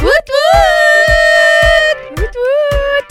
Woot woot! Woot woot!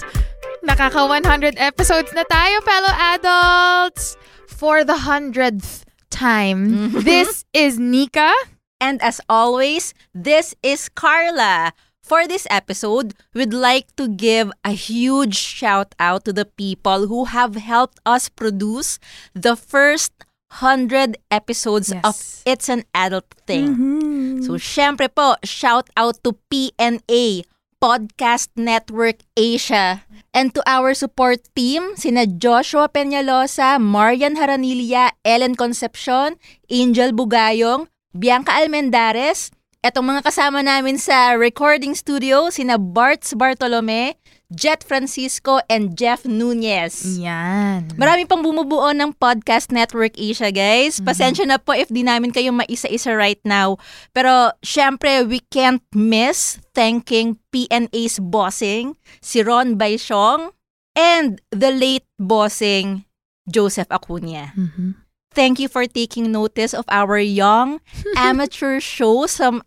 Nakaka 100 episodes na tayo, fellow adults! For the hundredth time, mm-hmm. this is Nika. And as always, this is Carla. For this episode, we'd like to give a huge shout out to the people who have helped us produce the first 100 episodes Yes. of It's an Adult Thing. So, syempre po, shout out to PNA, Podcast Network Asia. And to our support team, sina Joshua Peñalosa, Marian Haranilla, Ellen Concepcion, Angel Bugayong, Bianca Almendares, etong mga kasama namin sa recording studio, sina Barts Bartolome, Jet Francisco, and Jeff Nunez. Yan. Marami pang bumubuo ng Podcast Network Asia, guys. Pasensya na po if di namin kayo maisa-isa right now. Pero, syempre, we can't miss thanking PNA's bossing, si Ron Baishong, and the late bossing, Joseph Acuña. Mhm. Thank you for taking notice of our young amateur show some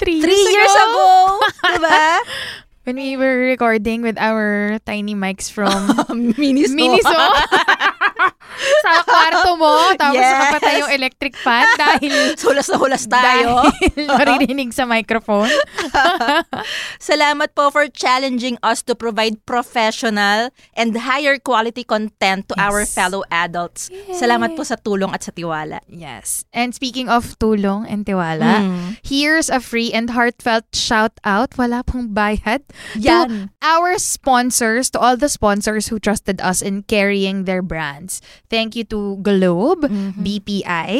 Three, three years ago. diba? When we were recording with our tiny mics from Miniso. Miniso. sa kwarto mo, tapos Yes. nakapatay yung electric fan dahil Hulas na hulas tayo. dahil maririnig sa microphone. Salamat po for challenging us to provide professional and higher quality content to our Yes. fellow adults. Salamat po sa tulong at sa tiwala. Yes. And speaking of tulong and tiwala, Mm. here's a free and heartfelt shout out. Wala pong bayad. Yan. To our sponsors, to all the sponsors who trusted us in carrying their brands. Thank you to Globe, Mm-hmm. BPI,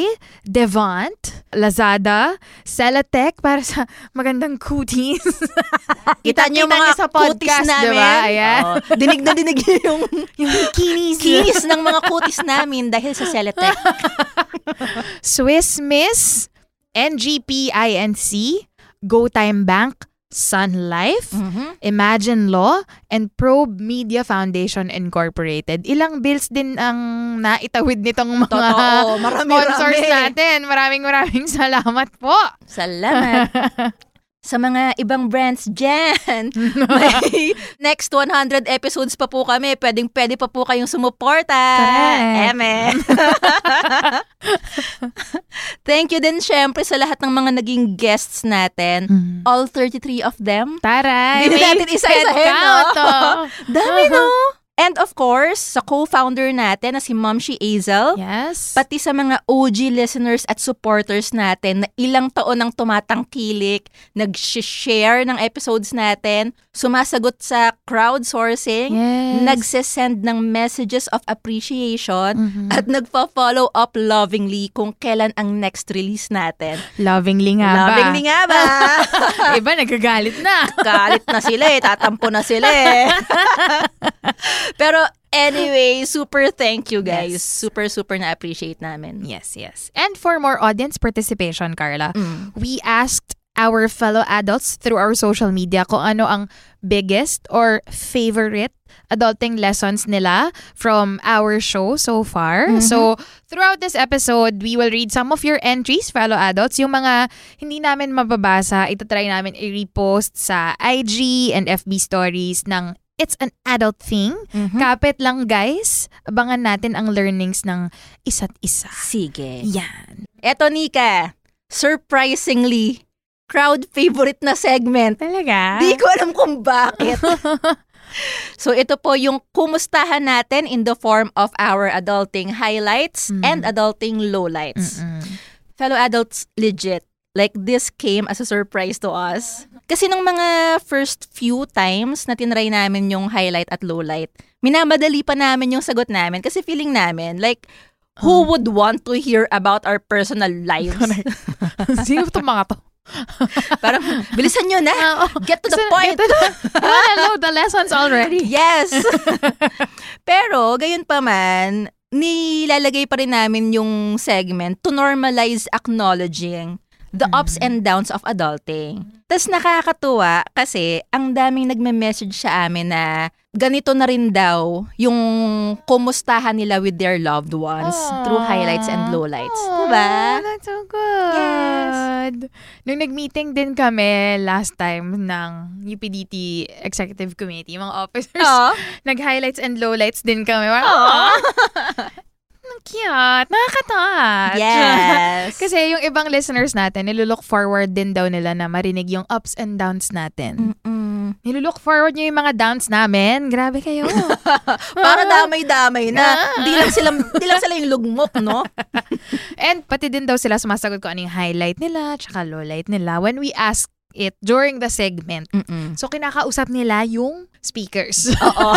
Devant, Lazada, Celatec para sa magandang cooties. Kita niyo mga sa podcast, namin. diba? Ayan. Oo. dinig na dinig yung yung kinis. kinis ng mga kutis namin dahil sa Celetec. Swiss Miss, NGPINC, Go Time Bank, Sun Life, Mhm. Imagine Law, and Probe Media Foundation Incorporated. Ilang bills din ang naitawid nitong mga Totoo. Marami, sponsors marami. natin. Maraming maraming salamat po. Salamat. sa mga ibang brands dyan. May next 100 episodes pa po kami. Pwedeng pwede pa po kayong sumuporta. Correct. Eme. Thank you din syempre sa lahat ng mga naging guests natin. All 33 of them. Taray! Hindi natin isa-isahin, no? oh. Dami, no? And of course, sa co-founder natin na si Momshi Azel. Yes. Pati sa mga OG listeners at supporters natin na ilang taon nang tumatangkilik, nag-share ng episodes natin, sumasagot sa crowdsourcing, Yes. nagsesend ng messages of appreciation, Mhm. at nagpa-follow up lovingly kung kailan ang next release natin. Lovingly nga ba? Lovingly nga ba? Iba nagagalit na. Galit na sila eh, tatampo na sila eh. Pero anyway, super thank you guys. Yes. Super, super na-appreciate namin. Yes, yes. And for more audience participation, Carla, Mm. we asked our fellow adults through our social media kung ano ang biggest or favorite adulting lessons nila from our show so far. Mm-hmm. So, throughout this episode, we will read some of your entries, fellow adults. Yung mga hindi namin mababasa, itatry namin i-repost sa IG and FB stories ng it's an adult thing. Mhm. Kapit lang guys. Abangan natin ang learnings ng isa't isa. Sige. Yan. Eto, Nika. Surprisingly, crowd favorite na segment. Talaga? Di ko alam kung bakit. so ito po yung kumustahan natin in the form of our adulting highlights Mm. and adulting lowlights. Fellow adults, legit. Like this came as a surprise to us. Kasi nung mga first few times na tinry namin yung highlight at lowlight, minamadali pa namin yung sagot namin kasi feeling namin like who would want to hear about our personal lives? Sino itong mga to? Parang bilisan nyo na. Get to the point. To the, I wanna know the lessons already. Yes! Pero, gayon pa man, nilalagay pa rin namin yung segment to normalize acknowledging the ups and downs of adulting. Tapos nakakatuwa kasi ang daming nagme-message sa amin na ganito na rin daw yung kumustahan nila with their loved ones through highlights and lowlights. Diba? Oh, that's so good. Nung nag-meeting din kami last time ng UPDT Executive Committee, mga officers, Oo. nag-highlights and lowlights din kami. Aww. Cute. Nakaka-touch. Yes. Kasi yung ibang listeners natin, nilulook forward din daw nila na marinig yung ups and downs natin. Mm-mm. Nilulook forward nyo yung mga downs namin. Grabe kayo. Para damay-damay na. Ah. Di lang sila, di lang sila yung lugmok, no? And pati din daw sila sumasagot ko ano yung highlight nila, tsaka lowlight nila when we ask it during the segment. Mm-mm. So, kinakausap nila yung speakers. Oo.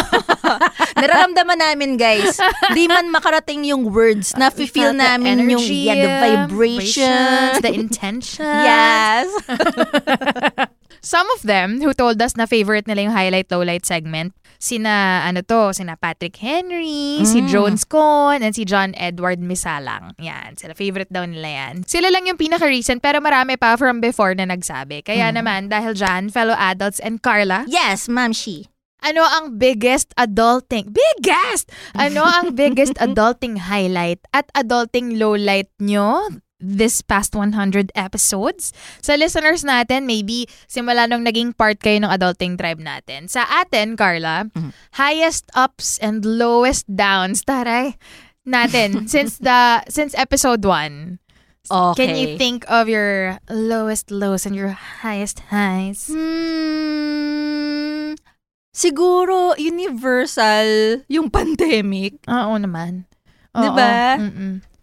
Nararamdaman namin, guys. Di man makarating yung words na feel namin yung energy, yeah, the vibration. the intention. yes. Some of them who told us na favorite nila yung highlight lowlight segment, sina ano to, sina Patrick Henry, si Mm. Jones Con, and si John Edward Misalang. Yan, sila favorite daw nila yan. Sila lang yung pinaka-recent pero marami pa from before na nagsabi. Kaya naman, dahil dyan, fellow adults and Carla, Yes, Ma'am Shi. Ano ang biggest adulting, biggest! Ano ang biggest adulting highlight at adulting lowlight nyo this past 100 episodes? Sa listeners natin, maybe simula nung naging part kayo ng adulting tribe natin. Sa atin, Carla, highest ups and lowest downs, taray, natin since the since episode 1. Okay. Can you think of your lowest lows and your highest highs? Hmm, siguro universal yung pandemic. Ah, Oo naman. Di ba?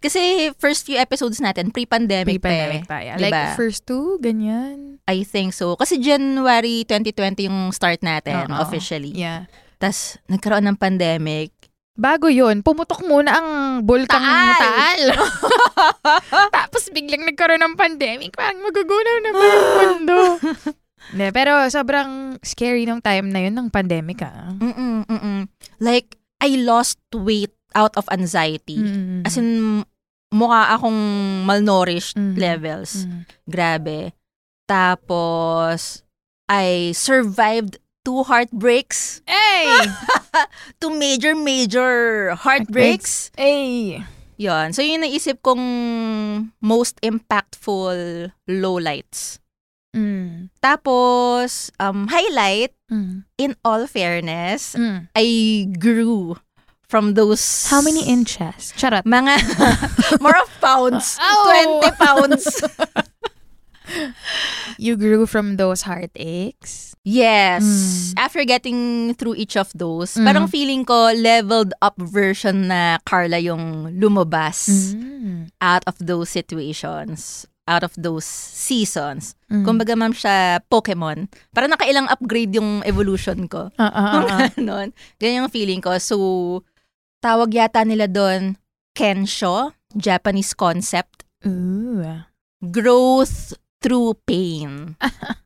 Kasi first few episodes natin, pre-pandemic, Pre-pandemic pa pa. eh. Yeah. Di Like, first two, ganyan. I think so. Kasi January 2020 yung start natin Oo. officially. Yeah. Tapos nagkaroon ng pandemic. Bago yun, pumutok muna ang bulkang Taal! taal. Tapos biglang nagkaroon ng pandemic. Parang magugunaw na ba yung mundo? Hindi, pero sobrang scary nung time na yun ng pandemic ah. Mm-mm, mm-mm. Like, I lost weight out of anxiety. Mm. As in, mukha akong malnourished Mm. levels. Mm. Grabe. Tapos, I survived two heartbreaks. Hey! Two major, major heartbreaks. hey! Yon. So, yun naisip kong most impactful lowlights. Mm. Tapos, um, highlight, Mm. in all fairness, Mm. I grew from those... How many inches? Charot. Mga, more of pounds. Oh! 20 pounds. You grew from those heartaches? Yes. Mm. After getting through each of those, Mm. parang feeling ko leveled up version na Carla yung lumabas Mm. out of those situations, out of those seasons. Mm. Kumbaga ma'am siya Pokemon. Parang nakailang upgrade yung evolution ko. Ah, ah, ah, ah. Ganon. Ganyan yung feeling ko. So, tawag yata nila doon Kensho, Japanese concept, Ooh. growth through pain.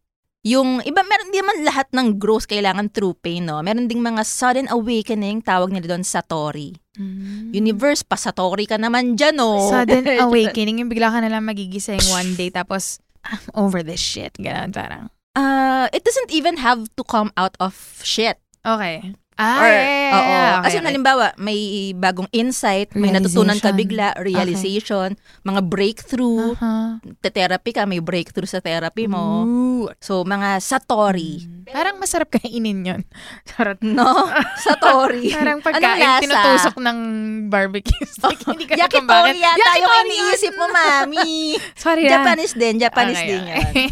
yung iba meron di man lahat ng growth kailangan through pain, no. Meron ding mga sudden awakening, tawag nila doon satori. Mm. Universe pa satori ka naman diyan, no. Sudden awakening, yung bigla ka nalang magigising one day tapos I'm over this shit. Ganun parang. Uh, it doesn't even have to come out of shit. Okay. Ah, Or, yeah, yeah, yeah, oo. yeah. Okay, Kasi okay. halimbawa, may bagong insight, may natutunan ka bigla, realization, mga breakthrough, Uh-huh. te-therapy ka, may breakthrough sa therapy mo. Ooh. So, mga satori. Parang masarap kainin yun. Charot. No? satori. Parang pagkain, tinutusok ng barbecue stick. Hindi bakit. Yakitori yata yung Yakitori iniisip mo, mami. Sorry na. Japanese din, Japanese Okay, din okay. yun.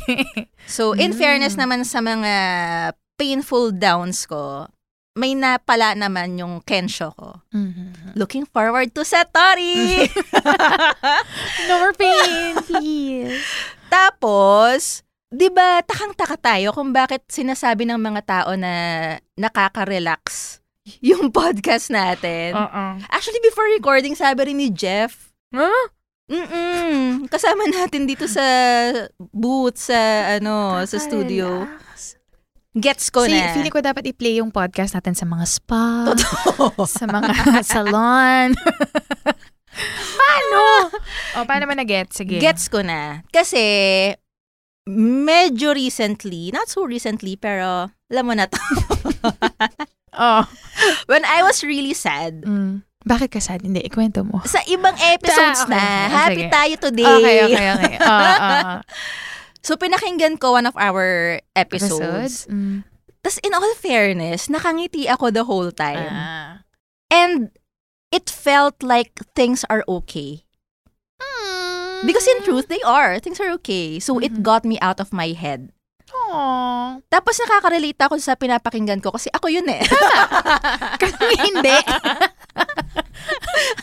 So, in Mm. fairness naman sa mga painful downs ko, may napala naman yung kensho ko. Mhm. Looking forward to Satori! no more pain, please. Tapos, di ba, takang-taka tayo kung bakit sinasabi ng mga tao na nakaka-relax yung podcast natin. Oo. Actually, before recording, sabi rin ni Jeff, Huh? Mm-mm. Kasama natin dito sa booth, sa ano, sa studio. Gets ko See, na. feeling ko dapat i-play yung podcast natin sa mga spa, sa mga salon. paano? O, paano mo na-get? Sige. Gets ko na. Kasi, medyo recently, not so recently, pero alam mo na to. Oh. When I was really sad, Mm. Bakit ka sad? Hindi, ikwento mo. sa ibang episodes Ah, okay, na, okay. happy Sige. tayo today. Okay, okay, okay. Ah, ah, ah. So, pinakinggan ko one of our episodes. Mm. Tapos, in all fairness, nakangiti ako the whole time. Ah. And, it felt like things are okay. Because in truth, they are. Things are okay. So, it got me out of my head. Aww. Tapos, nakaka-relate ako sa pinapakinggan ko kasi ako yun eh. Kasi hindi.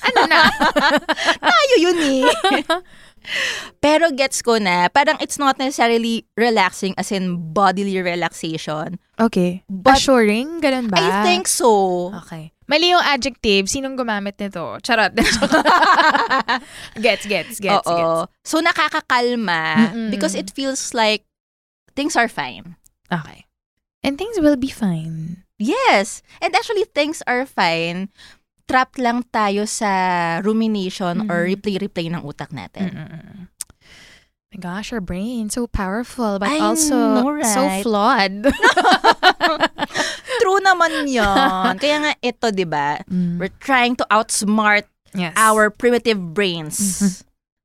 ano na? Tayo yun eh. Pero gets ko na, parang it's not necessarily relaxing as in bodily relaxation. Okay. But- Assuring? Ganun ba? I think so. Okay. Mali yung adjective. Sinong gumamit nito? Charot. gets, gets, gets, Oo. gets. So, nakakakalma Mm-mm. because it feels like things are fine. Okay. And things will be fine. Yes. And actually, things are fine. Trapped lang tayo sa rumination or Mm. replay-replay ng utak natin. Mm-mm. My gosh, our brain so powerful but I also know, so right? flawed. True naman yon. Kaya nga ito, di ba? Mm. We're trying to outsmart yes. our primitive brains. Mhm.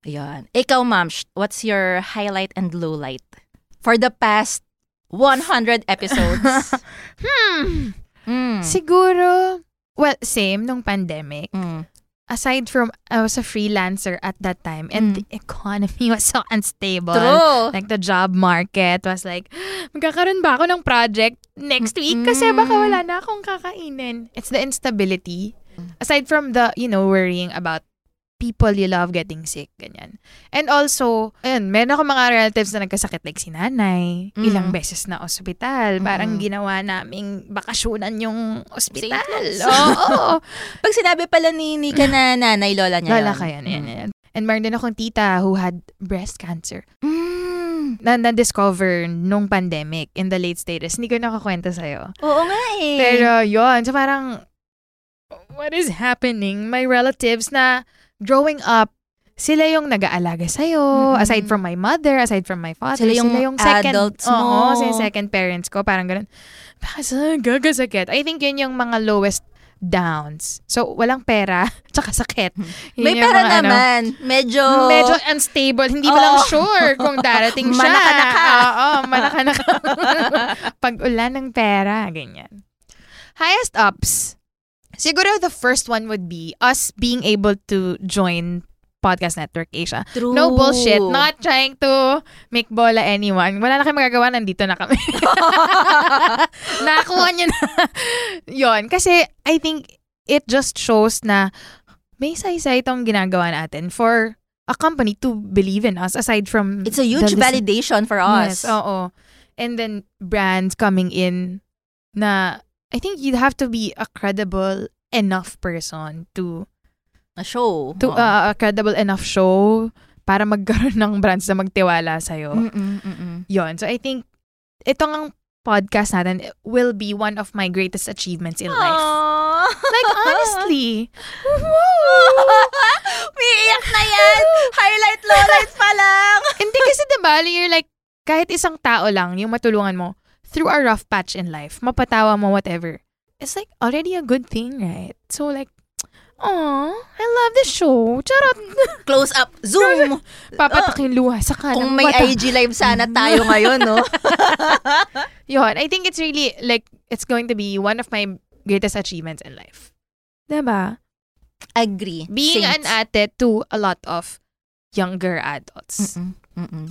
Ayan. Ikaw, ma'am, what's your highlight and lowlight for the past 100 episodes? Hmm. mm. Siguro, well, same nung pandemic. Mm. Aside from, I was a freelancer at that time and Mm. the economy was so unstable. True. Like the job market was like, magkakaroon ba ako ng project next week? Kasi baka Mm. wala na akong kakainin. It's the instability. Aside from the, you know, worrying about people you love getting sick, ganyan. And also, ayun, meron ako mga relatives na nagkasakit like si nanay, Mm. ilang beses na ospital. Parang Mm. ginawa naming bakasyonan yung ospital. Oo. Pag sinabi pala ni Nika na nanay, lola niya Lola yun. ka yan, yan, yan. And meron din akong tita who had breast cancer Mm. na na-discover nung pandemic in the late stages. Hindi ko nakakwenta sa'yo. Oo nga eh. Pero yun, so parang, what is happening? My relatives na growing up, sila yung nag-aalaga sa'yo. Mhm. Aside from my mother, aside from my father. Sila yung second, adults Oo, mo. sila yung second parents ko. Parang ganun. Bakit sa gagasakit? I think yun yung mga lowest downs. So, walang pera, tsaka sakit. Yun Hmm. May yung pera mga ano, naman. Medyo... medyo unstable. Hindi mo lang Oo. sure kung darating siya. Manaka-naka. Oo, manaka-naka. Pag ulan ng pera, ganyan. Highest ups. Siguro the first one would be us being able to join Podcast Network Asia. True. No bullshit. Not trying to make bola anyone. Wala na kayo magagawa. Nandito na kami. Nakakuha nyo na. Yun. Kasi I think it just shows na may say-say itong ginagawa natin for a company to believe in us aside from It's a huge validation for us. Yes, oo. And then brands coming in na I think you'd have to be a credible enough person to A show. to Oo. uh, a credible enough show para magkaroon ng brands na magtiwala sa'yo. Mm-mm, mm-mm. Yon. So I think itong ang podcast natin will be one of my greatest achievements in life. Aww. Like honestly. Umiiyak na yan. Highlight, lowlight pa lang. Hindi kasi 'di ba, you're like kahit isang tao lang yung matulungan mo through a rough patch in life, mapatawa mo whatever. it's like already a good thing, right? So like, oh, I love this show. Charot. Close up, zoom. Papatak yung luha sa kanang Kung may mata. IG live sana tayo ngayon, no? Yun, I think it's really, like, it's going to be one of my greatest achievements in life. Diba? Agree. Being an Saints. ate to a lot of younger adults. Mm-mm. Mm-mm.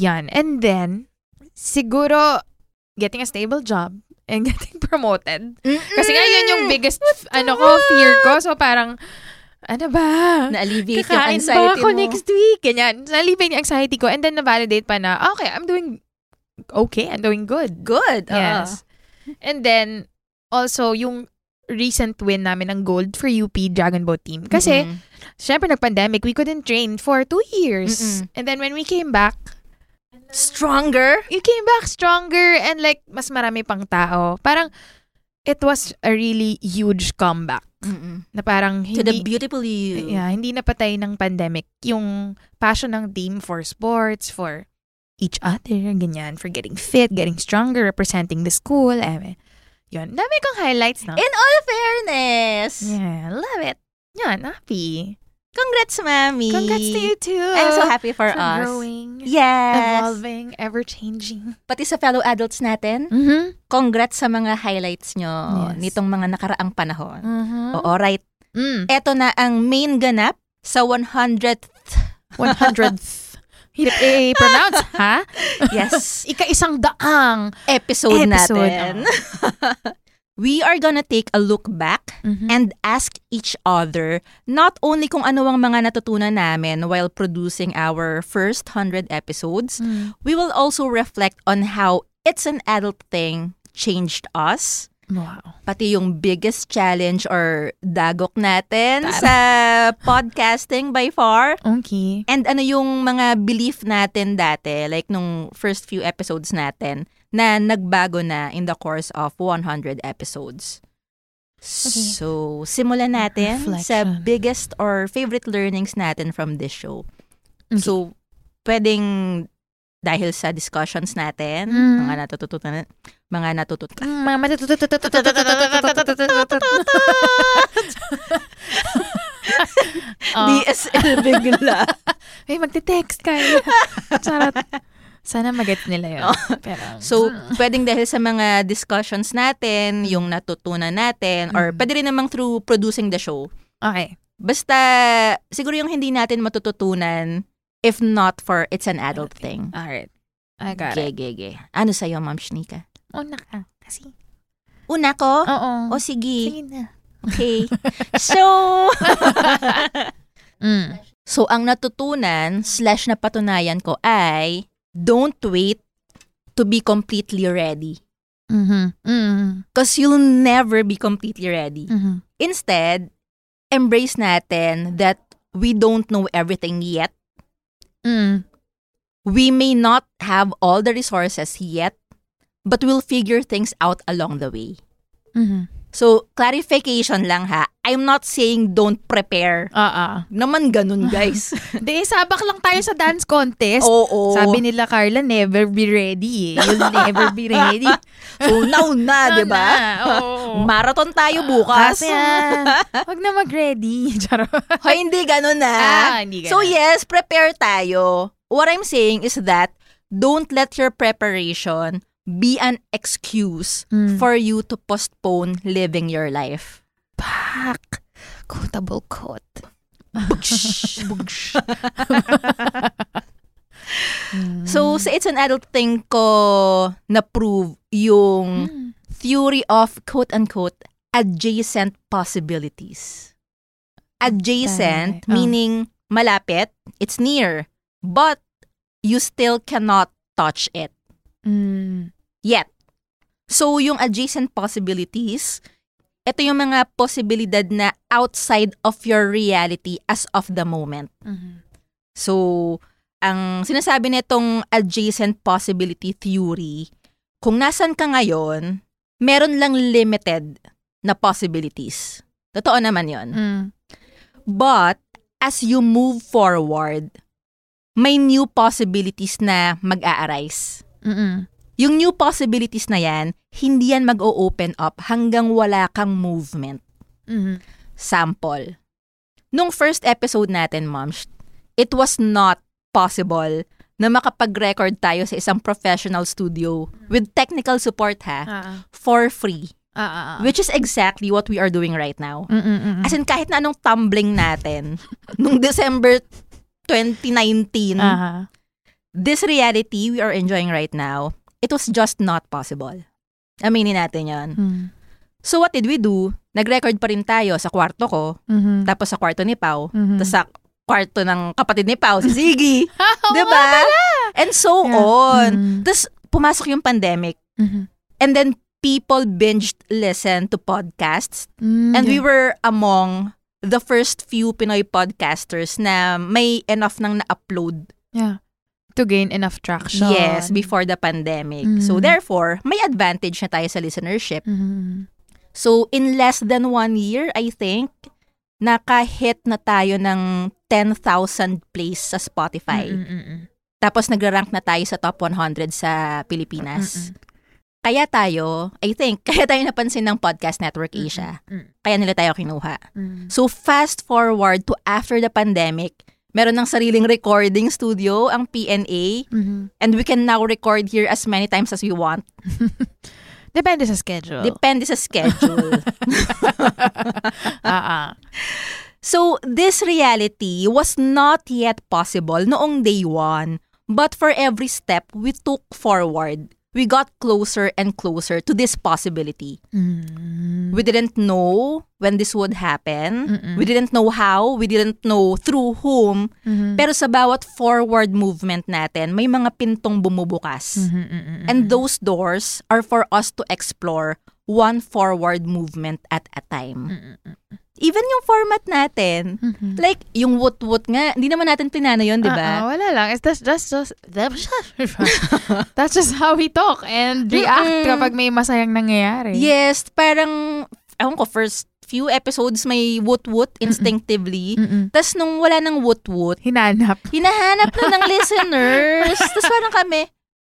Yan. And then, siguro, getting a stable job and getting promoted. Kasi nga yun yung biggest, ano ko, fear ko. So parang, ano ba? Na-alleviate yung Kakain anxiety ba ako mo. next week? Ganyan. Na-alleviate yung anxiety ko. And then, na-validate pa na, okay, I'm doing okay. I'm doing good. Good. oo. Yes. And then, also, yung recent win namin ng gold for UP Dragon Boat team. Kasi, Mm-mm. syempre, nag-pandemic, we couldn't train for two years. Mm-mm. And then, when we came back, Stronger. you came back stronger and like, mas marami pang tao. Parang, it was a really huge comeback. Mm-mm. Na parang, To the hindi, beautiful you. yeah, hindi napatay ng pandemic yung passion ng team for sports, for each other, ganyan, for getting fit, getting stronger, representing the school. Eh, yun. Dami kong highlights, no? In all fairness. Yeah, love it. Yan, happy. Congrats, Mami. Congrats to you too. I'm so happy for, for us. growing, Yes. evolving, ever-changing. Pati sa fellow adults natin, Mm-hmm. congrats sa mga highlights nyo Yes. nitong mga nakaraang panahon. Mm-hmm. Oo, right. Mm. Eto na ang main ganap sa 100th 100th. Hirap i-pronounce, ha? yes, Ika-isang daang episode, Episode, natin. We are gonna take a look back Mhm. and ask each other not only kung ano ang mga natutunan namin while producing our first 100 episodes, Mm. we will also reflect on how It's an Adult Thing changed us. Wow. Pati yung biggest challenge or dagok natin Tara. sa podcasting by far. Okay. And ano yung mga belief natin dati, like nung first few episodes natin, na nagbago na in the course of 100 episodes. So, simulan natin sa Reflection. biggest or favorite learnings natin from this show. Okay. So, pwedeng dahil sa discussions natin, Mm. mga natututunan, mga natututunan. Mm, Mga Oh. DSL bigla. May magte-text kayo. Charot. Sana magets nila yun. Pero, So, pwedeng dahil sa mga discussions natin, yung natutunan natin, or Mm. pwede rin namang through producing the show. okay. Basta, siguro yung hindi natin matututunan if not for it's an adult thing. Alright. I got it. Gege, Ano sa'yo, Ma'am Shnika? Una ka. Kasi, Una ko? oo. O sige. Sige na. Okay. so, Mm. so ang natutunan slash napatunayan ko ay don't wait to be completely ready. Mhm. Mhm. Because you'll never be completely ready. Mhm. Instead, embrace natin that we don't know everything yet. Mm. We may not have all the resources yet, but we'll figure things out along the way. So, clarification lang ha. I'm not saying don't prepare. Oo. Naman ganun, guys. Di, sabak lang tayo sa dance contest. Oo. Sabi nila, Carla, never be ready eh. You'll never be ready. so, now na, di ba? Marathon tayo bukas. Kasi yan. Huwag na mag-ready. Hoy, hindi ganun na. Ah, hindi So ganun. yes, prepare tayo. What I'm saying is that don't let your preparation be an excuse Mm. for you to postpone living your life. Pak. Quotable quote. Bugsh. So, sa It's an Adult Thing ko na-prove yung Mm. theory of quote-unquote adjacent possibilities. Adjacent, Taray. Oh. meaning malapit, it's near, but you still cannot touch it Mm. yet. So, yung adjacent possibilities, ito yung mga posibilidad na outside of your reality as of the moment. Mhm. So, ang sinasabi nitong adjacent possibility theory, kung nasan ka ngayon, meron lang limited na possibilities. Totoo naman yon. Mm. But, as you move forward, may new possibilities na mag-a-arise. Mm-mm. yung new possibilities na yan, hindi yan mag-o-open up hanggang wala kang movement. Mhm. Sample. Nung first episode natin, Moms, it was not possible na makapag-record tayo sa isang professional studio with technical support ha, Ah, for free. ah, ah. Which is exactly what we are doing right now. Mm, mm, mm. As in, kahit na anong tumbling natin, nung December 2019, Aha. This reality we are enjoying right now, it was just not possible. Aminin natin yon. Mm. So what did we do? Nag-record pa rin tayo sa kwarto ko, Mhm. tapos sa kwarto ni Pau, Mhm. tapos sa kwarto ng kapatid ni Pau, si Ziggy. Oo diba? And so Yeah. on. Mm. Tapos pumasok yung pandemic, Mhm. and then people binged listen to podcasts, Mm, and we were among the first few Pinoy podcasters na may enough nang na-upload Yeah. To gain enough traction. Yes, before the pandemic. So Mhm. therefore, may advantage na tayo sa listenership. Mhm. So in less than one year, I think, nakahit na tayo ng 10,000 plays sa Spotify. Mm, mm, mm. Tapos nagra-rank na tayo sa top 100 sa Pilipinas. Kaya tayo, I think, kaya tayo napansin ng Podcast Network Asia. Mm, Kaya nila tayo kinuha. mm. So fast forward to after the pandemic, meron ng sariling recording studio ang PNA Mhm. and we can now record here as many times as we want. Depende sa schedule. Depende sa schedule. Ah. so, this reality was not yet possible noong day one. But for every step we took forward, we got closer and closer to this possibility. Mm. We didn't know when this would happen. Mm-mm. We didn't know how. We didn't know through whom. Mhm. Pero sa bawat forward movement natin, may mga pintong bumubukas. Mhm, mm, mm, mm. And those doors are for us to explore one forward movement at a time. Even yung format natin, Mhm. like yung woot-woot nga, hindi naman natin pinano yun, di Ah, ah, ba? wala lang. It's just, that's just, that's just how we talk and react Mm-mm. kapag may masayang nangyayari. Yes, parang, ewan ko, first few episodes may woot-woot instinctively. Tapos nung wala ng woot-woot, Hinanap. hinahanap na ng listeners. Tapos parang kami,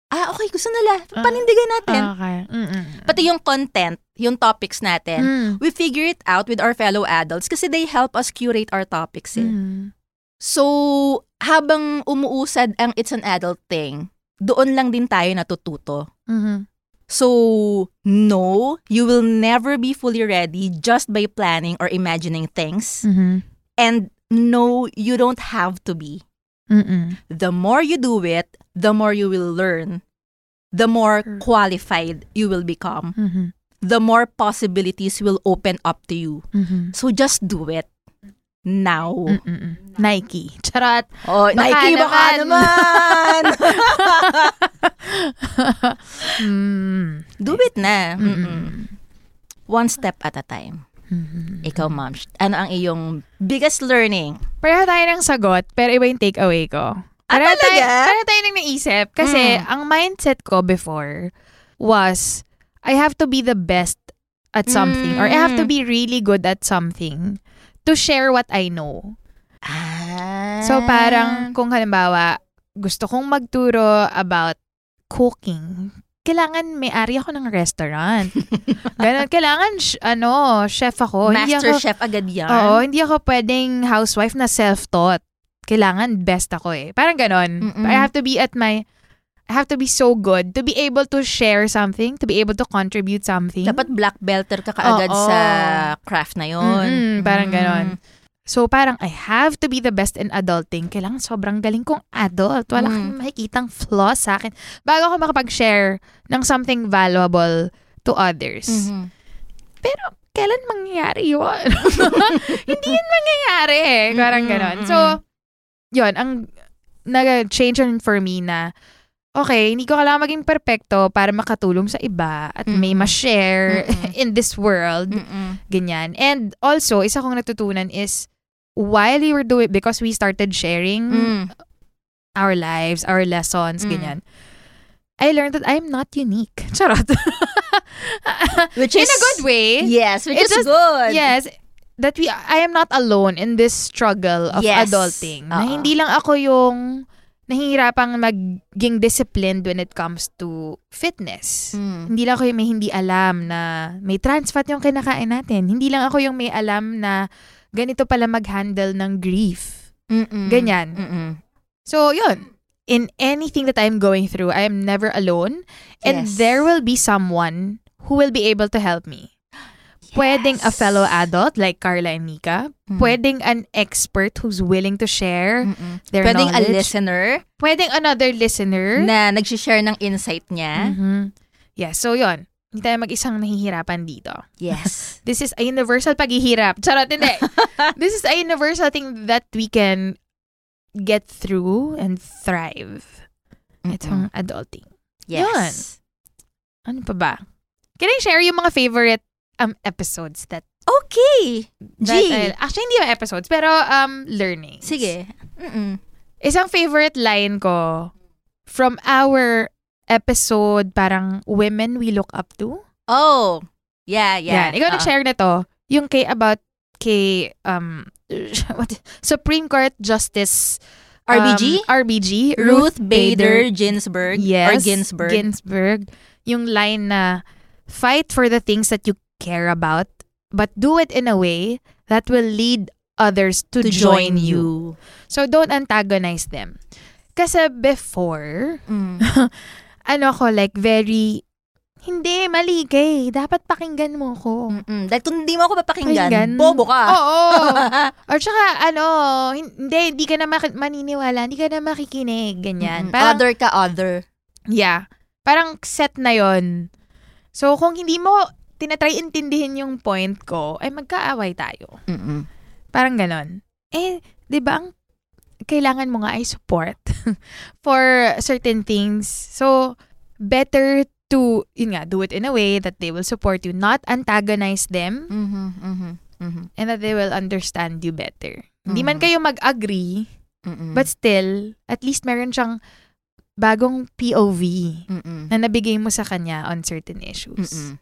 ah, okay, gusto nila. Panindigan natin. Okay. Mm-mm. Pati yung content, yung topics natin, Mm. we figure it out with our fellow adults kasi they help us curate our topics eh. Mm. So, habang umuusad ang It's an Adult Thing, doon lang din tayo natututo. Mhm. So, no, you will never be fully ready just by planning or imagining things. Mhm. And no, you don't have to be. Mm-mm. The more you do it, the more you will learn. The more qualified you will become. Mhm. The more possibilities will open up to you. Mhm. So just do it. Now. Mm-mm. Nike. Charot. Oh, Baka Nike, baka naman. naman! Mm. do it na. Mm-mm. One step at a time. Mhm. Ikaw, ma'am, ano ang iyong biggest learning? Pareho tayo ng sagot, pero iba yung takeaway ko. Ah, Pareho tayo, talaga? pareho tayo nang naisip. Kasi Mm. ang mindset ko before was, I have to be the best at something or I have to Mm. be really good at something to share what I know. Ah. So parang kung halimbawa, gusto kong magturo about cooking, kailangan may-ari ako ng restaurant. Ganon, kailangan, sh- ano, chef ako. Hindi Master ako, chef agad yan. Oo, hindi ako pwedeng housewife na self-taught. Kailangan best ako eh. Parang ganon. Mm-mm. I have to be at my, have to be so good to be able to share something, to be able to contribute something. Dapat black belter ka kaagad Oo. sa craft na yun. Mm-mm, parang Mm. ganon. So parang I have to be the best in adulting. Kailangan sobrang galing kong adult. Wala Mm. kang makikitang flaws sa akin. Bago ako makapag-share ng something valuable to others. Mhm. Pero kailan mangyayari yun? Hindi yun mangyayari eh. Parang ganon. So, yun, ang nag-change for me na okay, hindi ko kailangan maging perpekto para makatulong sa iba at may Mm-mm. ma-share Mm-mm. in this world. Mm-mm. Ganyan. And also, isa kong natutunan is while we were doing, because we started sharing Mm. our lives, our lessons, Mm. ganyan, I learned that I'm not unique. Charot. Which In is a good way. Yes, which It's is just- good. Yes. That we, I am not alone in this struggle of Yes. adulting. Na Oo. hindi lang ako yung nahihirapang maging disciplined when it comes to fitness. Mm. Hindi lang ako yung may hindi alam na may trans fat yung kinakain natin. Hindi lang ako yung may alam na ganito pala mag-handle ng grief. Mm-mm. Ganyan. Mm-mm. So, yun. In anything that I'm going through, I am never alone. And Yes. there will be someone who will be able to help me. Pwedeng a fellow adult like Carla and Mika. Mm. Pwedeng an expert who's willing to share Mm-mm. their Pwedeng a knowledge. listener Pwedeng another listener. na nagsishare ng insight niya. Mhm. Yeah, so yun. Hindi tayo mag-isang nahihirapan dito. Yes. This is a universal paghihirap. Charot, hindi. This is a universal thing that we can get through and thrive. Itong adulting. Yes. Ano pa ba? Can I share yung mga favorite um episodes that, Okay. G. that I- actually hindi yung episodes pero um learning. Sige. Mm-mm. Isang favorite line ko from our episode parang women we look up to. Oh. Yeah, yeah. Yan. Ikaw Oo. nag-share nito. Yung kay about kay um what Supreme Court Justice RBG? um, RBG Ruth Bader Ginsburg yes, or Ginsburg. Ginsburg. Yung line na fight for the things that you care about but do it in a way that will lead others to, to join you. So don't antagonize them. Kasi before, Mm. ano ko like very hindi, mali ka eh. Dapat pakinggan mo ko. Mm-mm. Dahil kung hindi mo ako papakinggan, Pakinggan. bobo ka. Oo. Or tsaka, ano, hindi, hindi ka na maki- maniniwala, hindi ka na makikinig, ganyan. Mm-mm. Parang, other ka other. yeah. Parang set na yon So, kung hindi mo tinatry intindihin yung point ko, ay magkaaway tayo. Mm-mm. Parang ganon. Eh, di ba ang kailangan mo nga ay support for certain things. So, better to, yun nga, do it in a way that they will support you, not antagonize them, Mhm, mhm, mhm, and that they will understand you better. Hindi man Mhm. kayo mag-agree, mm-mm. but still, at least meron siyang bagong POV Mm-mm. na nabigay mo sa kanya on certain issues. Mm-mm.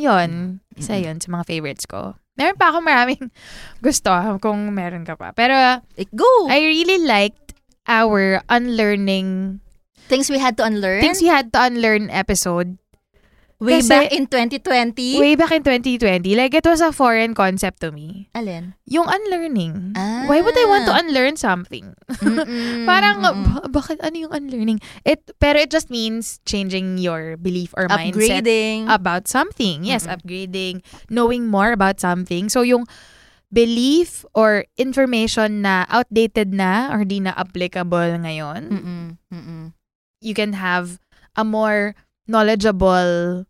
Yon, isa yon sa mga favorites ko. Meron pa ako maraming gusto kung meron ka pa. Pero Eh, Go! I really liked our unlearning, Things we had to unlearn things we had to unlearn episode way kasi- back in 2020. way back in 2020. Like, it was a foreign concept to me. Alin? Yung unlearning. Ah. Why would I want to unlearn something? Mm-mm, Parang, mm-mm. ba- bakit ano yung unlearning? It, pero it just means changing your belief or mindset upgrading. about something. Yes, Mm-mm. upgrading, knowing more about something. So yung belief or information na outdated na or di na applicable ngayon, Mm-mm, mm-mm. you can have a more knowledgeable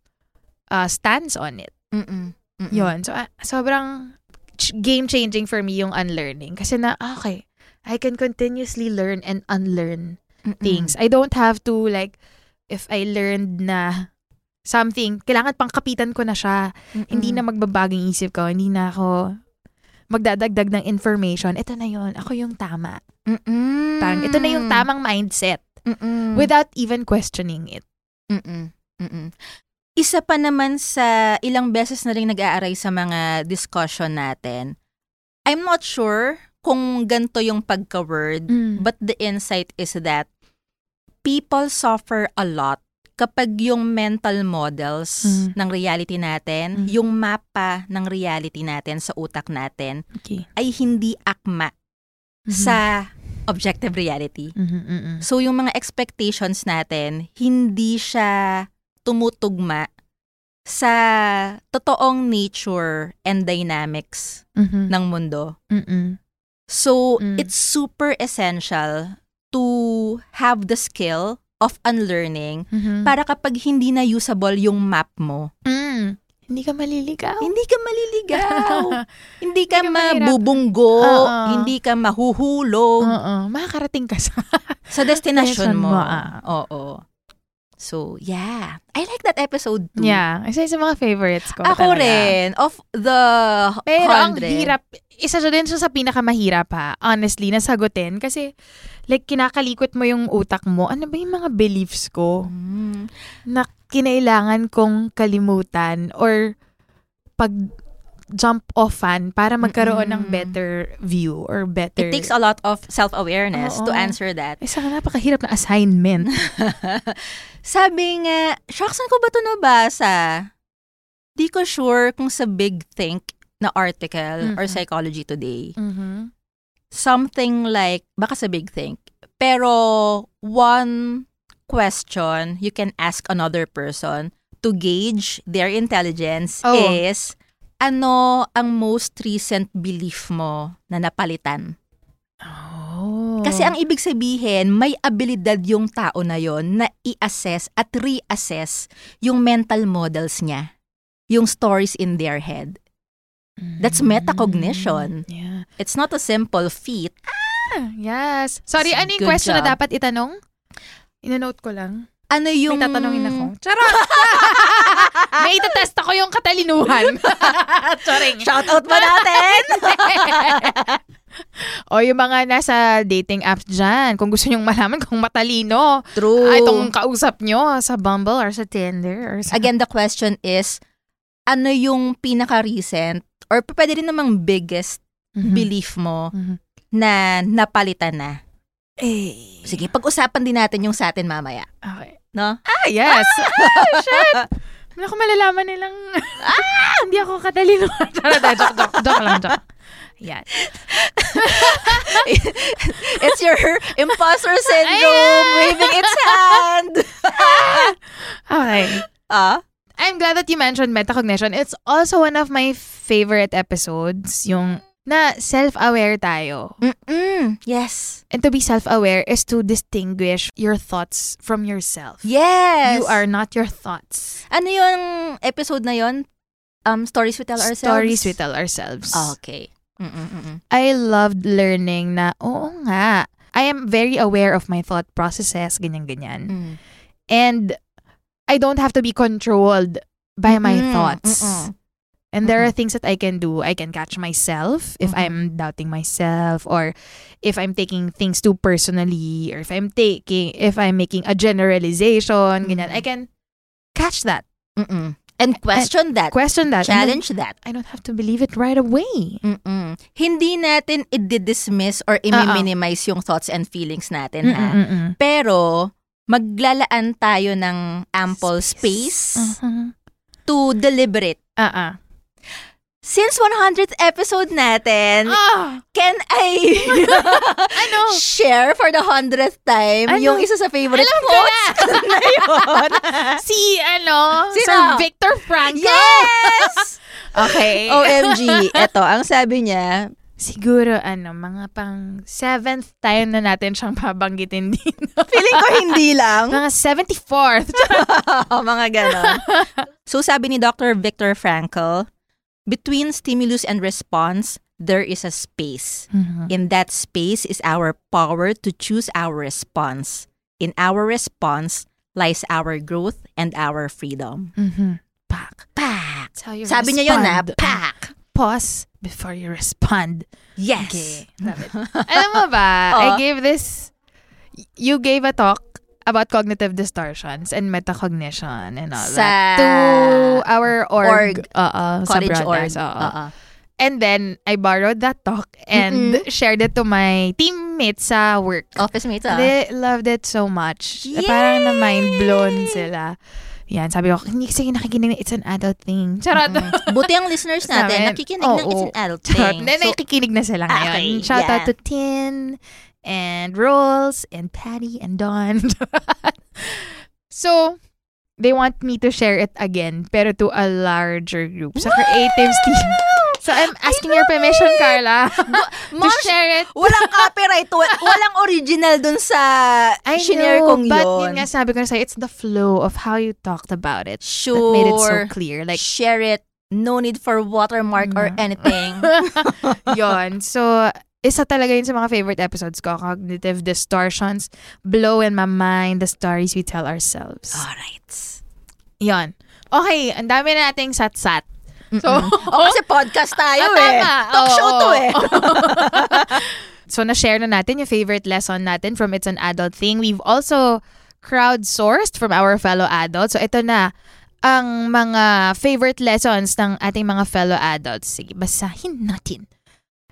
uh, stance on it. Mm-mm, mm-mm. Yun. So, ah, sobrang ch- game-changing for me yung unlearning. Kasi na, ah, okay, I can continuously learn and unlearn Mm-mm. things. I don't have to like if I learned na something, kailangan pang kapitan ko na siya. Mm-mm. Hindi na magbabagong isip ko. Hindi na ako magdadagdag ng information. Ito na yon Ako yung tama. Mm-mm. Parang ito na yung tamang mindset Mm-mm. without even questioning it. Mm-mm. Mm-mm. Isa pa naman sa ilang beses na rin nag-aaray sa mga discussion natin, I'm not sure kung ganito yung pagka-word, but the insight is that people suffer a lot kapag yung mental models Mm. ng reality natin, Mm. yung mapa ng reality natin sa utak natin, okay. ay hindi akma Mhm. sa objective reality. Mhm, mhm. So yung mga expectations natin, hindi siya tumutugma sa totoong nature and dynamics Mhm, ng mundo. mhm. So Mm. it's super essential to have the skill of unlearning Mhm. para kapag hindi na usable yung map mo, Mm. Hindi ka maliligaw. hindi ka maliligaw. hindi ka Hindi ka mabubunggo, Oo. hindi ka mahuhulog Oo. Makakarating ka sa... sa destination Destination mo. mo, ah. Oo. So, yeah. I like that episode too. yeah. Isa sa mga favorites ko. Ako talaga. rin. Of the Pero ang 100. hirap, isa siya din siya sa pinakamahirap ha, honestly, nasagutin. Kasi, like, kinakalikot mo yung utak mo. Ano ba yung mga beliefs ko Mm. na kinailangan kong kalimutan or pag jump offan para magkaroon ng Mm-mm. better view or better... It takes a lot of self-awareness to Oo. answer that. Eh, saka napakahirap na assignment. Sabi nga, shucks, saan ko ba ito nabasa? Di ko sure kung sa Big Think na article or Mhm. Psychology Today. Mhm. Something like, baka sa Big Think. Pero, one question you can ask another person to gauge their intelligence Oh. is, ano ang most recent belief mo na napalitan? Oh. Kasi ang ibig sabihin, may abilidad yung tao na yon na i-assess at reassess yung mental models niya. Yung stories in their head. That's metacognition. Mm, Yeah. It's not a simple feat. Ah, Yes. Sorry, ano yung Good question na job. dapat itanong? Ino-note ko lang. Ano yung... May tatanungin ako. Charot! May itatest ako yung katalinuhan. Charing. Shout out ba natin? o yung mga nasa dating apps dyan, kung gusto nyong malaman kung matalino, True. ah, itong kausap nyo sa Bumble or sa Tinder or sa... Again, the question is, ano yung pinaka-recent or pwede rin namang biggest Mhm. belief mo Mhm. na napalitan na? Eh. Sige, pag-usapan din natin yung sa atin mamaya. Okay. No? Ah, yes. ah, shit. Wala ko malalaman nilang... ah! Hindi ako katalino. Ah, joke, joke, joke lang, joke. Yan. It's your imposter syndrome waving its hand. Okay. ah? I'm glad that you mentioned metacognition. It's also one of my favorite episodes, yung na self-aware tayo. Mm-mm. Yes. And to be self-aware is to distinguish your thoughts from yourself. Yes. You are not your thoughts. Ano yung episode na yon? Um, stories we tell ourselves? Stories we tell ourselves. Okay. Mm-mm-mm. I loved learning na, oo nga, I am very aware of my thought processes, ganyan-ganyan. Mm. And I don't have to be controlled by my Mm, thoughts. mm-mm. And there are things that I can do. I can catch myself if Mhm. I'm doubting myself or if I'm taking things too personally or if I'm taking if I'm making a generalization, ganyan. Mhm. I can catch that. Mm-mm. And question that. Question that. and Challenge that. I don't have to believe it right away. Mm-mm. Hindi natin i-dismiss or i-minimize yung thoughts and feelings natin, ha? Mm-mm-mm. Pero, maglalaan tayo ng ample space Uh-huh. to deliberate. Uh-uh. Since 100th episode natin, Ah! can I Ano? share for the 100th time Ano? yung isa sa favorite Alam ko quotes na yun? Si, ano? Sino? Sir Victor Franco? yes! Okay. OMG, eto, ang sabi niya, Siguro, ano, mga pang seventh time na natin siyang babanggitin din. feeling ko hindi lang. mga 74th. mga ganon. so sabi ni Dr. Viktor Frankl, between stimulus and response, there is a space. In that space is our power to choose our response. In our response lies our growth and our freedom. mm-hmm. Pack. Pack! That's how you Sabi niya yun na, respond. pack! Pause before you respond. Yes! Okay. Love it. Alam mo ba, I Oh. gave this, you gave a talk about cognitive distortions and metacognition and all Sa that to our org, org. uh, sa College org. brothers. oo. Oo. And then, I borrowed that talk and Mm-mm. shared it to my teammates sa work. Office mates ah. They loved it so much. Eh, Parang na mind blown sila. Yan, sabi ko, hindi kasi nakikinig na it's an adult thing. Charot. Mm. Buti ang listeners natin, nakikinig ng oo. it's an adult Charot. thing. Then, So, nakikinig na sila ngayon. Okay, Shout out yeah. to Tin and Rolls and Patty and Dawn. so, they want me to share it again, pero to a larger group. Sa creatives team. So, I'm asking your permission, Carla, to share it. walang copyright, wa- walang original dun sa I shinare know, kong but yun. yun nga sabi ko na sa'yo, it's the flow of how you talked about it Sure. that made it so clear. Like, share it. No need for watermark or Mhm. anything. yon So, isa talaga yun sa mga favorite episodes ko. Cognitive distortions, blow in my mind, the stories we tell ourselves. Alright. Yon. Okay, ang dami na nating sat-sat. So, oh, kasi podcast tayo Ah, eh. tama. Talk Oo, show to oo. eh. so, na-share na natin yung favorite lesson natin from It's an Adult Thing. We've also crowdsourced from our fellow adults. So, ito na. ang mga favorite lessons ng ating mga fellow adults. Sige, basahin natin.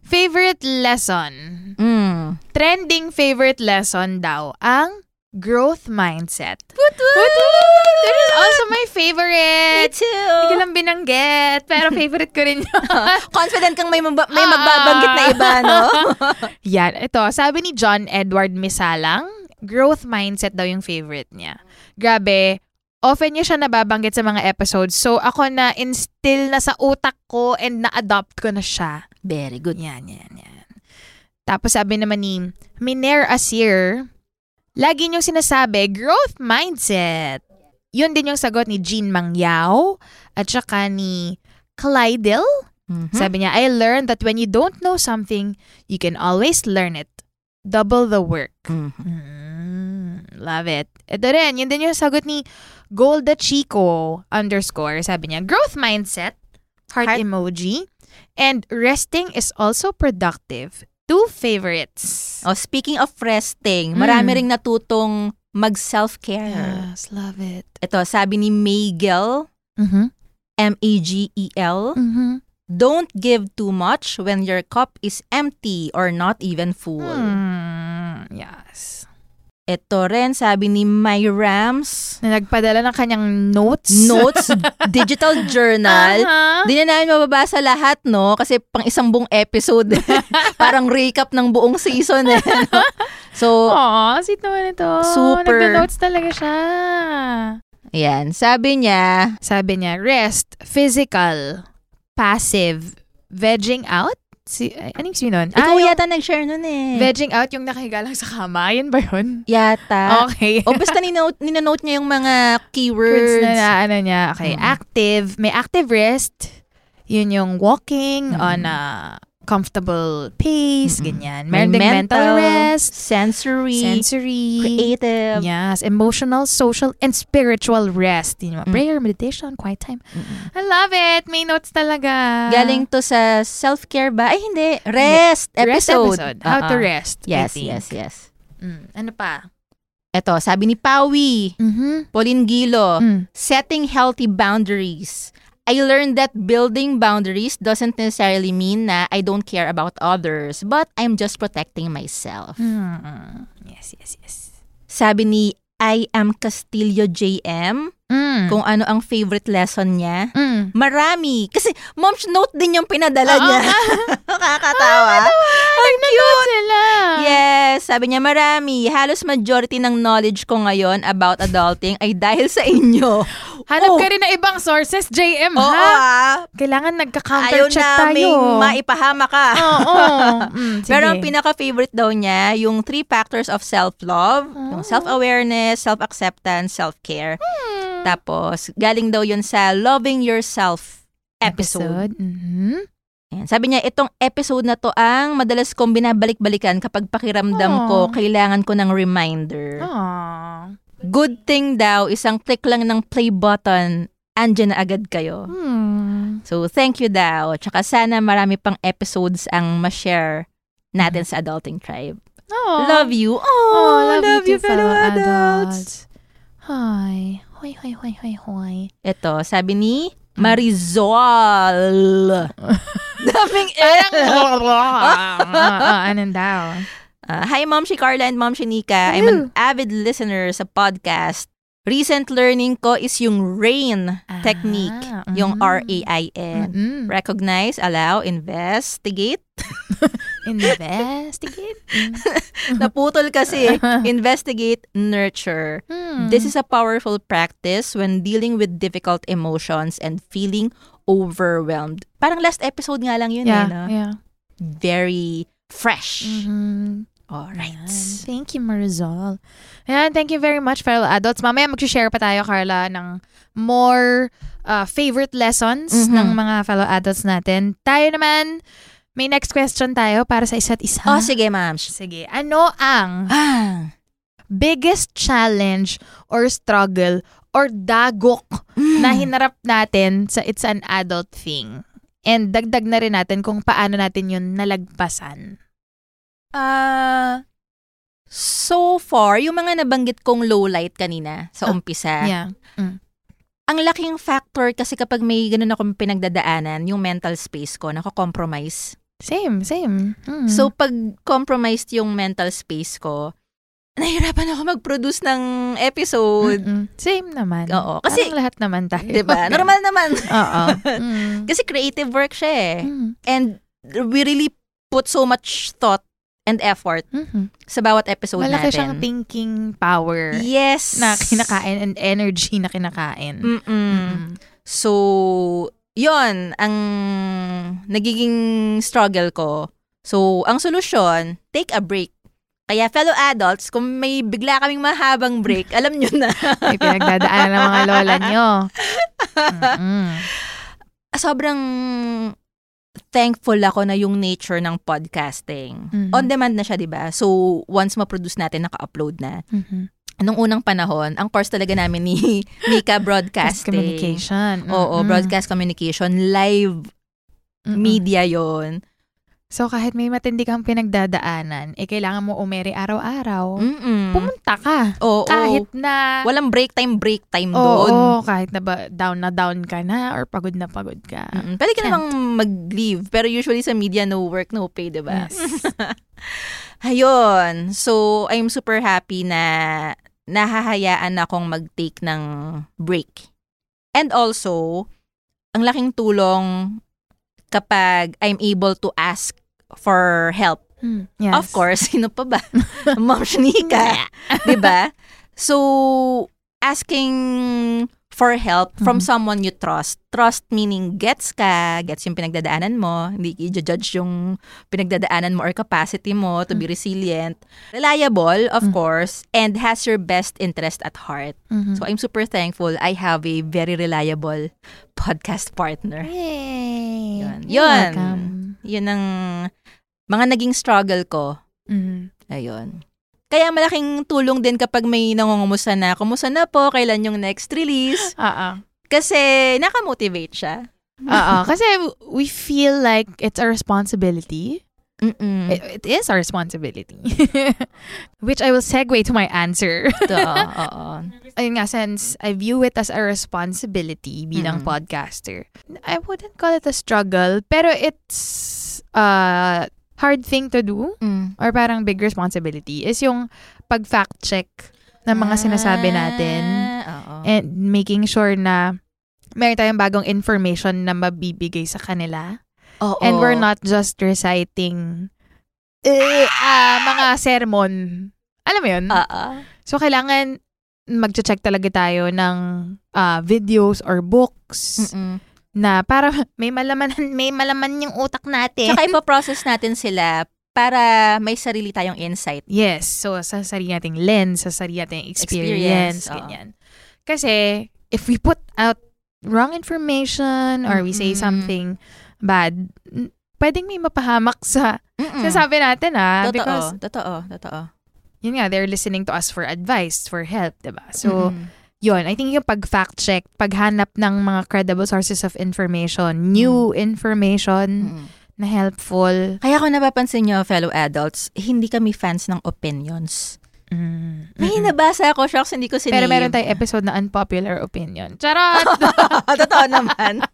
Favorite lesson. Mm. Trending favorite lesson daw ang growth mindset. Woot That is also my Me favorite. too. Hindi ko lang binanggit, pero favorite ko rin yun. Confident kang may, maba- may Ah. magbabanggit na iba, no? Yan, ito. Sabi ni John Edward Misalang, growth mindset daw yung favorite niya. Grabe, often niya siya nababanggit sa mga episodes. So, ako na instill na sa utak ko and na-adopt ko na siya. Very good. Yan, yan, yan. Tapos sabi naman ni Miner Asir, lagi niyong sinasabi, growth mindset. Yun din yung sagot ni Jean Mangyao at saka ni Clydel. Mhm. Sabi niya, I learned that when you don't know something, you can always learn it. Double the work. Mhm. Mm, love it. Ito rin, yun din yung sagot ni Golda Chico underscore. Sabi niya, growth mindset, heart, Heart. emoji, and resting is also productive. Two favorites. Oh, speaking of resting, Mm. marami ring natutong mag-self-care. Yes, love it. Ito, sabi ni Magel, Mm-hmm. M-A-G-E-L, Mm-hmm. Don't give too much when your cup is empty or not even full. Mm, yes. Ito rin, sabi ni My Rams, Na nagpadala ng kanyang notes. Notes, Digital Journal. Aha. Di na namin mababasa lahat, no? Kasi pang isang buong episode. Parang recap ng buong season, eh. no? So, Aw, sweet naman ito. Super. Nagda-notes talaga siya. ayan. Sabi niya, Sabi niya, rest, physical, passive, vegging out? Si, ay, anong sino nun? ikaw yung yata nag-share nun eh. Vegging out, yung nakahiga lang sa kama. Yun ba yun? yata. Okay. O basta ninote, ninanote niya yung mga Words keywords. na, na ano niya. Okay, Mm. active. May active rest. Yun yung walking Mm. on a comfortable pace, Mm-mm. ganyan. Meron ding mental, rest, sensory, sensory, creative. Yes, emotional, social, and spiritual rest. Yun yung mga Mm. prayer, meditation, quiet time. Mm-mm. I love it. May notes talaga. Galing to sa self-care ba? Ay, hindi. Rest Rest episode. episode. How to Uh-uh. rest. I Yes, yes, yes. Mm, ano pa? Ito, sabi ni Pawi, Mm-hmm. Pauline Gilo, Mm. setting healthy boundaries. I learned that building boundaries doesn't necessarily mean na I don't care about others, but I'm just protecting myself. Mm. Yes, yes, yes. Sabi ni I am Castillo JM, Mm. kung ano ang favorite lesson niya. Mm. Marami. Kasi mom's note din yung pinadala Oo niya. Nakakatawa. Ang cute sila. Yes, sabi niya marami. Halos majority ng knowledge ko ngayon about adulting ay dahil sa inyo. Hanap Oh. ka rin ng ibang sources, JM, Oo ha? ah. Kailangan Ayaw nagka-counter-check tayo. maipahama ka. Oo. Mm, sige. Pero ang pinaka-favorite daw niya, yung three factors of self-love, yung self-awareness, self-acceptance, self-care. Hmm. Tapos, galing daw yun sa Loving Yourself episode. Mhm. Ayan. Sabi niya, itong episode na to ang madalas kong binabalik-balikan kapag pakiramdam ko, Aw. kailangan ko ng reminder. Aw. Good thing daw, isang click lang ng play button, andyan na agad kayo. Hmm. So, thank you daw. Tsaka sana marami pang episodes ang ma-share natin sa Adulting Tribe. Aw. Love you. Oh, Oh, love, you, you, too, fellow adults. Hi. Hoy, hoy, hoy, hoy, hoy. Ito, sabi ni Marizol. Daming L. Ah, anong daw? Uh, hi, Mom si Carla and Mom si Nika. I'm an avid listener sa podcast. Recent learning ko is yung RAIN Ah, technique. Yung mm. R-A-I-N. Mm-mm. Recognize, allow, investigate. Investigate. Naputol kasi. investigate, nurture. Hmm. This is a powerful practice when dealing with difficult emotions and feeling overwhelmed. Parang last episode nga lang yun yeah, eh, no? yeah. Very fresh. Mhm. Alright. Ayan. Thank you, Marizol. Ayan, thank you very much, fellow adults. Mamaya mag-share pa tayo, Carla, ng more uh, favorite lessons Mhm. ng mga fellow adults natin. Tayo naman, may next question tayo para sa isa't isa. Oh, sige, ma'am. Sige. Ano ang Ah. biggest challenge or struggle or dagok na hinarap natin sa It's an Adult Thing? And dagdag na rin natin kung paano natin yun nalagpasan. Ah, so far, yung mga nabanggit kong low light kanina sa Ah, umpisa, Yeah. ang laking factor kasi kapag may ganun akong pinagdadaanan, yung mental space ko, nako-compromise. Same, same. Mm. So, pag compromised yung mental space ko, nahirapan ako mag-produce ng episode. Mm-mm. Same naman. Oo, kasi- Parang lahat naman tayo. Diba? Normal naman. Oo. Mm. kasi creative work siya eh. Mm. And we really put so much thought and effort Mhm. sa bawat episode Malaki natin. siyang thinking power Yes. na kinakain and energy na kinakain. Mm-mm. Mm-mm. So, yon ang nagiging struggle ko. So, ang solusyon, take a break. Kaya fellow adults, kung may bigla kaming mahabang break, alam nyo na. May pinagdadaanan ng mga lola nyo. Mm-mm. Sobrang thankful ako na yung nature ng podcasting. Mhm. On demand na siya, di ba? So, once ma-produce natin, naka-upload na. Mhm. Nung unang panahon, ang course talaga namin ni Mika Broadcasting. communication. Oo, Mm-mm. broadcast communication. Live Mm-mm. media yon So kahit may matindi kang pinagdadaanan, eh kailangan mo umere araw-araw. Mm-mm. Pumunta ka. Oo. Kahit na... Walang break time, break time Oo, doon. kahit na ba down na down ka na or pagod na pagod ka. Mm-mm. Pwede ka namang mag-leave. Pero usually sa media, no work, no pay, diba? Yes. Ayun. So, I'm super happy na nahahayaan akong mag-take ng break. And also, ang laking tulong kapag I'm able to ask for help. Mm, yes. Of course, sino pa ba? Ma'am Shanika. 'Di ba? So, asking for help from Mhm. someone you trust. Trust meaning gets ka, gets yung pinagdadaanan mo, hindi i-judge yung pinagdadaanan mo or capacity mo to be resilient. Reliable, of Mhm. course, and has your best interest at heart. Mhm. So, I'm super thankful I have a very reliable podcast partner. Yay! Yun. You're Yun. welcome. Yun ang mga naging struggle ko Mhm. Ayun. Kaya malaking tulong din kapag may nangungumusta na, kumusta na po, kailan yung next release? Oo. Kasi nakamotivate siya. Oo. Kasi we feel like it's a responsibility. Mm-mm. It, it is our responsibility. Which I will segue to my answer. Ito, oo. Ayun nga, since I view it as a responsibility bilang Mm. podcaster, I wouldn't call it a struggle, pero it's a hard thing to do Mm. or parang big responsibility is yung pag-fact check ng mga sinasabi natin Ah, oo. and making sure na meron tayong bagong information na mabibigay sa kanila. Oo. And we're not just reciting eh, ah, mga sermon. Alam mo yun? Oo. So, kailangan mag-check talaga tayo ng ah, videos or books Mm-mm. Na para may malaman may malaman yung utak natin. Tsaka ipoprocess natin sila para may sarili tayong insight. Yes. So, sa sarili nating lens, sa sarili nating experience, Experience, oo. ganyan. Kasi, if we put out wrong information or we say something bad, pwedeng may mapahamak sa Mm-mm. sinasabi natin ah. Totoo, Because, totoo, totoo. yun nga, they're listening to us for advice, for help, diba? So, Mm-mm. Yun, I think yung pag-fact check, paghanap ng mga credible sources of information, new information Mm-mm. na helpful. Kaya kung napapansin nyo, fellow adults, hindi kami fans ng opinions. Mm. May Mm-mm. nabasa ako, shocks, hindi ko sinave. Pero meron tayong episode na unpopular opinion. Charot! Totoo naman.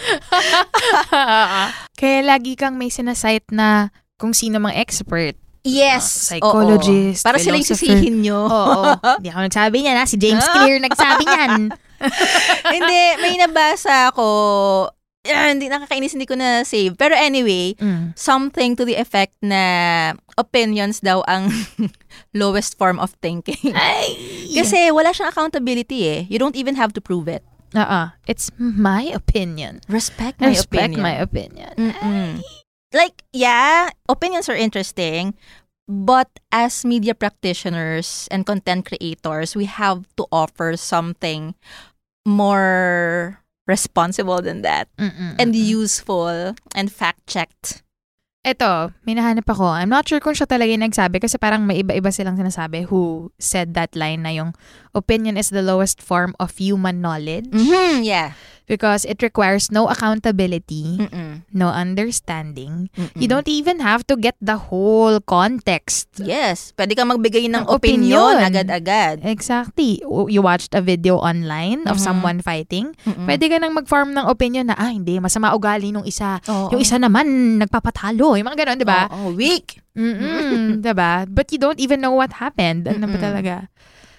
Kaya lagi kang may sinasite na kung sino mang expert. Yes. Ah, psychologist, oo. Para sila yung sisihin nyo. Oo. Hindi ako nagsabi niyan ha. Si James Clear nagsabi niyan. hindi, may nabasa ako. Ah, hindi, nakakainis, hindi ko na save. Pero anyway, Mm. something to the effect na opinions daw ang lowest form of thinking. Ay! Kasi wala siyang accountability eh. You don't even have to prove it. Oo. It's my opinion. Respect my Respect opinion. my opinion. Mm-mm. Like, yeah, opinions are interesting, but as media practitioners and content creators, we have to offer something more responsible than that Mm-mm. and useful and fact-checked. Ito, may nahanap ako. I'm not sure kung siya talaga yung nagsabi kasi parang may iba-iba silang sinasabi who said that line na yung opinion is the lowest form of human knowledge. Mhm, yeah. Because it requires no accountability, Mm-mm. no understanding. Mm-mm. You don't even have to get the whole context. Yes. Pwede kang magbigay ng Ng opinion, opinion. agad-agad. Exactly. You watched a video online of Mhm. someone fighting. Mm-mm. Pwede ka nang mag-form ng opinion na, ah, hindi, masama ugali nung isa. Oo. Yung isa naman, nagpapatalo. Yung mga ganon, di ba? Oo, weak. Mm-mm, diba? But you don't even know what happened. Ano ba talaga?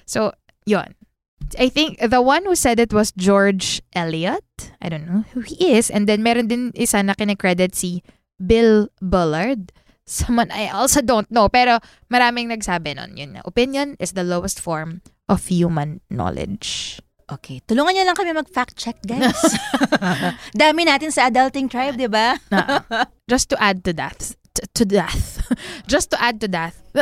So, yon. I think the one who said it was George Eliot. I don't know who he is. And then meron din isa na kinecredit si Bill Bullard. Someone I also don't know. Pero maraming nagsabi nun. Yun na. Opinion is the lowest form of human knowledge. Okay, tulungan niyo lang kami mag-fact check, guys. Dami natin sa Adulting Tribe, di ba? Just to add to that. t- To death. Just to add to that.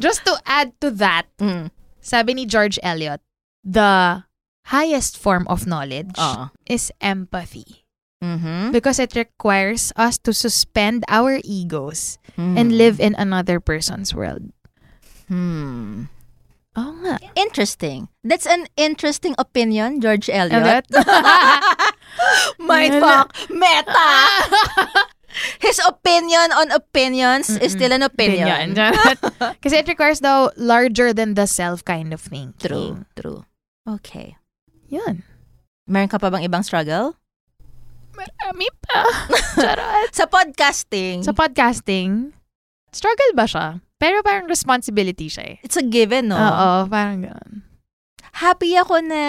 Just to add to that. Mm. Sabi ni George Eliot, the highest form of knowledge Oo. is empathy Mhm. because it requires us to suspend our egos Mm. and live in another person's world. Hmm. Oo nga. Interesting. That's an interesting opinion, George Eliot. Eliot? Mindfuck. Meta. His opinion on opinions is still an opinion. Kasi it requires daw larger than the self kind of thing. True, true. Okay. Yun. Meron ka pa bang ibang struggle? Marami pa. Charot. Sa podcasting, Sa podcasting, struggle ba siya? Pero parang responsibility siya eh. it's a given, no? Oo, parang gano'n. Happy ako na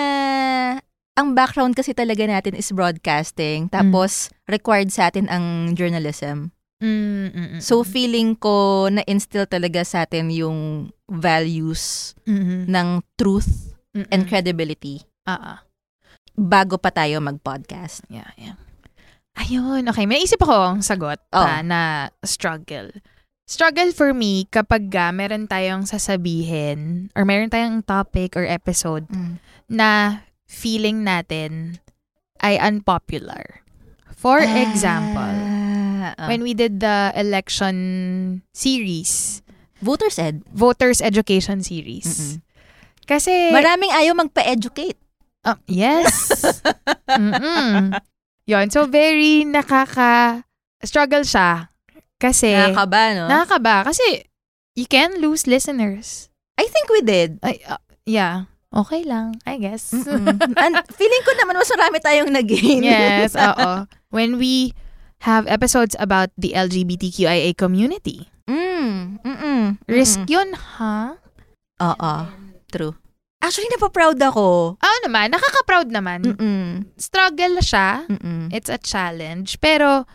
ang background kasi talaga natin is broadcasting. Tapos, required sa atin ang journalism. Mm, mm, mm, So, feeling ko na-instill talaga sa atin yung values mm, ng truth mm, and mm. credibility Ah, ah. bago pa tayo mag-podcast. Yeah, yeah. Ayun, okay. May naisip ako ang sagot Oh. pa na struggle. Struggle for me kapag ah, meron tayong sasabihin or meron tayong topic or episode na feeling natin ay unpopular. For example, Ah, ah. when we did the election series, voters ed, voters education series. Mm-mm. Kasi maraming ayaw magpa-educate. Ah, yes. Mm-mm. Yun. So, very nakaka-struggle siya. Kasi, Nakakaba, no? nakakaba. Kasi, you can lose listeners. I think we did. Ay, ah, yeah. Okay lang, I guess. And feeling ko naman mas marami tayong nag-gain. yes, oo. When we have episodes about the LGBTQIA community. Mm, mm-mm, Risk mm-mm. yun, ha? Oo, true. Actually, napaproud ako. Oo naman, nakaka-proud naman. Mm-mm, Struggle siya. mm-mm. It's a challenge. Pero,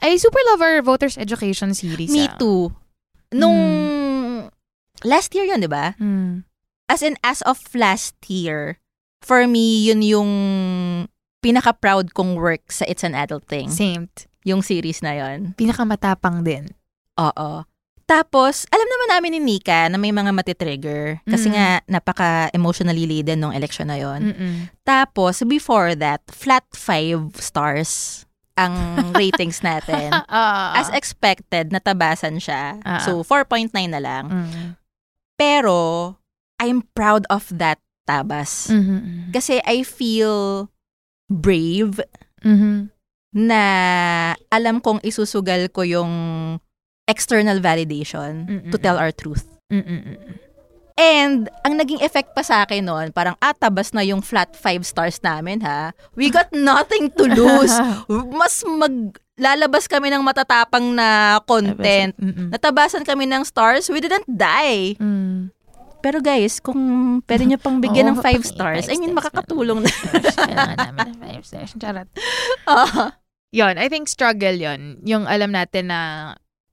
I super love our voters education series. Me ah. too. Nung last year yun, di ba? Mm. As in, as of last year, for me, yun yung pinaka-proud kong work sa It's an Adult Thing. Same. Yung series na yon. Pinakamatapang din. Oo. Tapos, alam naman namin ni Nika na may mga matitrigger. Kasi Mm. nga, napaka-emotionally laden nung election na yon. Tapos, before that, flat five stars ang ratings natin. Ah. As expected, natabasan siya. Ah. So, 4.9 na lang. Mm. Pero, I'm proud of that tabas. Mhm. Kasi I feel brave Mhm. na alam kong isusugal ko yung external validation Mm-mm. to tell our truth. Mm-mm. And, ang naging effect pa sa akin noon, parang atabas na yung flat five stars namin ha. We got nothing to lose. Mas maglalabas kami ng matatapang na content. Natabasan kami ng stars, we didn't die. Mm. Pero guys, kung pwede nyo pang bigyan ng Oo, five stars, I five mean, stars makakatulong na. Kailangan namin ng five stars. Charot. Ah. Yon, I think struggle yon. Yung alam natin na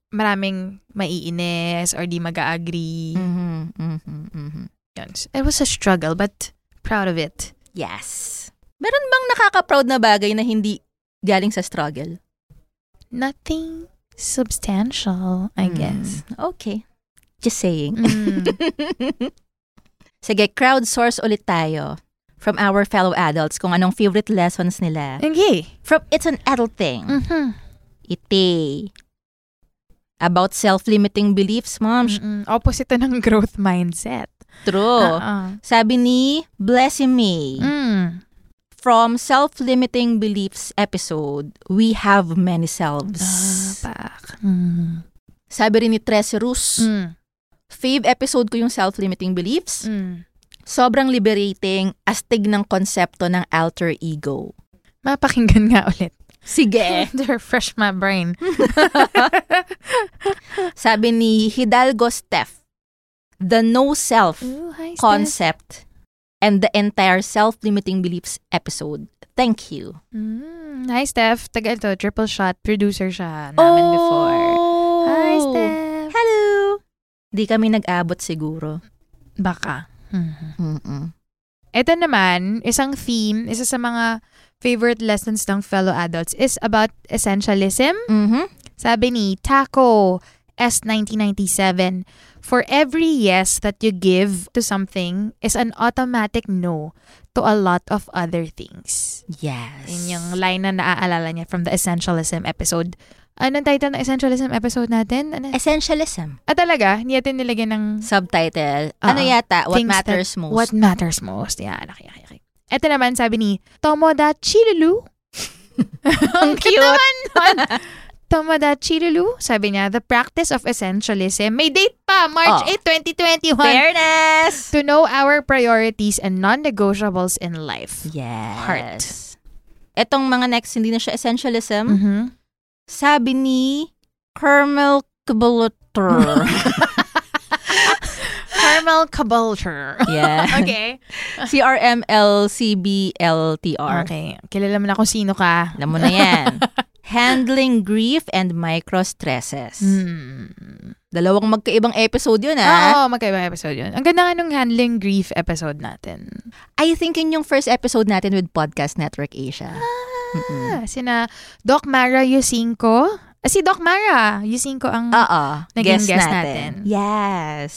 maraming maiinis or di mag-agree. Mhm, mhm, mhm. Yun. It was a struggle, but proud of it. Yes. Meron bang nakaka-proud na bagay na hindi galing sa struggle? Nothing substantial, I Mm, guess. Okay. Just saying. Mm. Sige, crowdsource ulit tayo from our fellow adults kung anong favorite lessons nila. Okay. From It's an Adult Thing. Mhm. Ite. About self-limiting beliefs, mom. Mm-mm. Opposite ng growth mindset. True. Uh-uh. Sabi ni Blessy May, Mm. from Self-Limiting Beliefs episode, We Have Many Selves. Pak. Mm. Sabi rin ni Trece Rus, Mm. Fave episode ko yung Self-Limiting Beliefs. Mm. Sobrang liberating, astig ng konsepto ng alter ego. Mapakinggan nga ulit. Sige. To refresh my brain. Sabi ni Hidalgo Steph, the no self Ooh, hi, Steph. concept and the entire self-limiting beliefs episode. Thank you. Mm. Hi, Steph. Tagal to. Triple shot. Producer siya namin before. Hi, Steph. Di kami nag-abot siguro. Baka. Mhm. Mm-mm. Ito naman, isang theme, isa sa mga favorite lessons ng fellow adults is about essentialism. Mhm. Sabi ni Taco S1997, for every yes that you give to something is an automatic no to a lot of other things. Yes. Yun yung line na naaalala niya from the Essentialism episode. Anong title ng Essentialism episode natin? Ano? Essentialism. ah, talaga? Hindi natin nilagyan ng Subtitle. Ano Oo. yata? What things that- matters most? What matters most. Yan, okay, okay, okay. Ito naman, sabi ni Tomoda Chilulu. Ang cute naman nun. Tomoda Chilulu, sabi niya, the practice of essentialism. May date pa, March Oh. 8, 2021. Fairness! To know our priorities and non-negotiables in life. Yes. Heart. Etong mga next, hindi na siya essentialism. Mhm. Sabi ni Kermel Kabulator. Caramel Caboulture. yeah. okay. C-R-M-L-C-B-L-T-R. Okay. Kilala mo na kung sino ka. Alam mo na yan. Handling grief and micro-stresses. Hmm. Dalawang magkaibang episode yun, ah. Oo, magkaibang episode yun. Ang ganda nga nung handling grief episode natin. I think yun yung first episode natin with Podcast Network Asia. Ah, sina Doc Mara Yusinko. Ah, si Doc Mara Yusinko ang... Oo. Naging guest, guest natin. natin. Yes.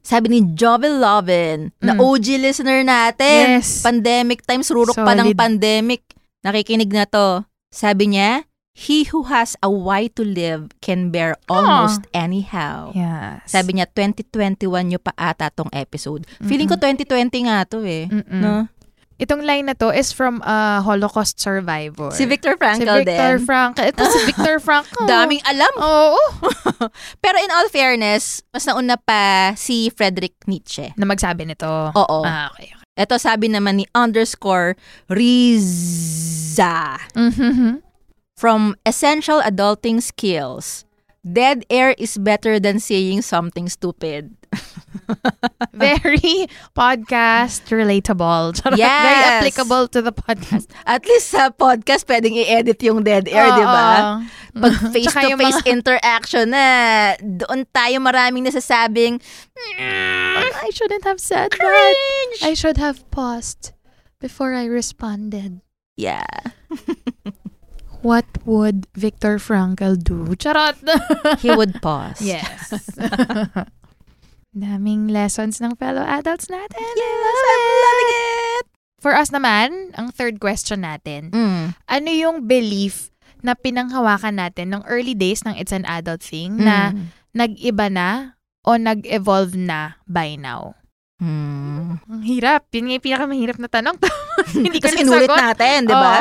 Sabi ni Jovel Lovin, na Mm. OG listener natin. Yes. Pandemic times, rurok pa ng Solid. pandemic. Nakikinig na to. Sabi niya, He who has a why to live can bear almost anyhow. yes. Sabi niya, 2021 nyo pa ata tong episode. Feeling ko 2020 nga to eh. Mm-mm. No? Itong line na to is from a Holocaust survivor. Si Viktor Si Frankl Victor din. Frankl. Ito si Victor Frankl. Daming alam. Oo. Pero in all fairness, mas nauna pa si Friedrich Nietzsche. Na magsabi nito. Oo. Ah, okay. okay. Ito sabi naman ni underscore Riza Mhm. from Essential Adulting Skills. Dead air is better than saying something stupid. Very podcast relatable. Charot. Very applicable to the podcast. At least sa podcast, pwedeng i-edit yung dead air, Oo. di ba? Pag Tsaka yung face-to-face mga- interaction na, doon tayo maraming nasasabing, I shouldn't have said that. cringe! I should have paused before I responded. Yeah. What would Viktor Frankl do? Charot! He would pause. yes. Daming lessons ng fellow adults natin. I Yes, love I'm loving it! For us naman, ang third question natin, Mm. ano yung belief na pinanghawakan natin nung early days ng It's an Adult Thing na Mm. nag-iba na o nag-evolve na by now? Mm. Ang hirap. Yun nga yung pinakamahirap na tanong. Hindi ko Kasi nasagot. inulit natin, di ba?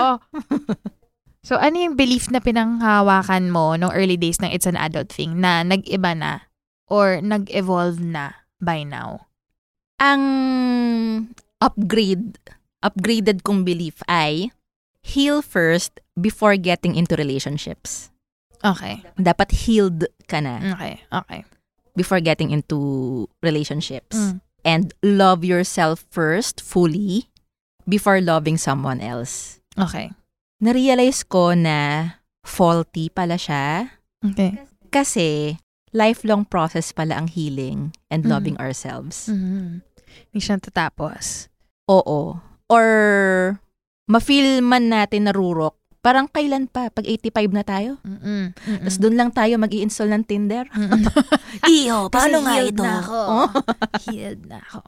So, ano yung belief na pinanghawakan mo nung early days ng It's an Adult Thing na nag-iba na or nag-evolve na by now? Ang upgrade, upgraded kong belief ay heal first before getting into relationships. Okay. Dapat healed ka na Okay. Okay. before getting into relationships. Mm. And love yourself first fully before loving someone else. Okay. Na-realize ko na faulty pala siya Okay. kasi lifelong process pala ang healing and Mhm. loving ourselves. Mhm. Hindi siya tatapos. Oo. Or ma-feel man natin narurok, parang kailan pa? Pag 85 na tayo? Mm-mm. Mm-mm. Tapos doon lang tayo mag install ng Tinder? Iyo, Kasi healed na ako. Oh. Healed na ako.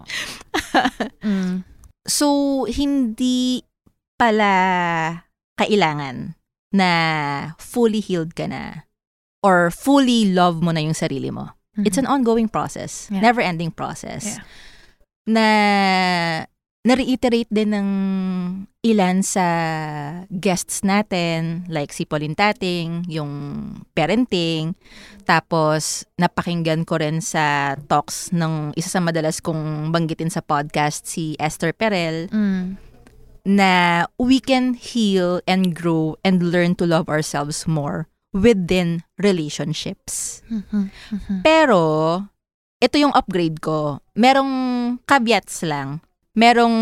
Mm. So, hindi pala kailangan na fully healed ka na or fully love mo na yung sarili mo. It's an ongoing process. Yeah. Never-ending process. Yeah. Na na-reiterate din ng ilan sa guests natin, like si Pauline Tating, yung parenting. Tapos, napakinggan ko rin sa talks ng isa sa madalas kong banggitin sa podcast, si Esther Perel, Mm. na we can heal and grow and learn to love ourselves more within relationships. Mhm. Mhm. Pero, ito yung upgrade ko. Merong caveats lang. Merong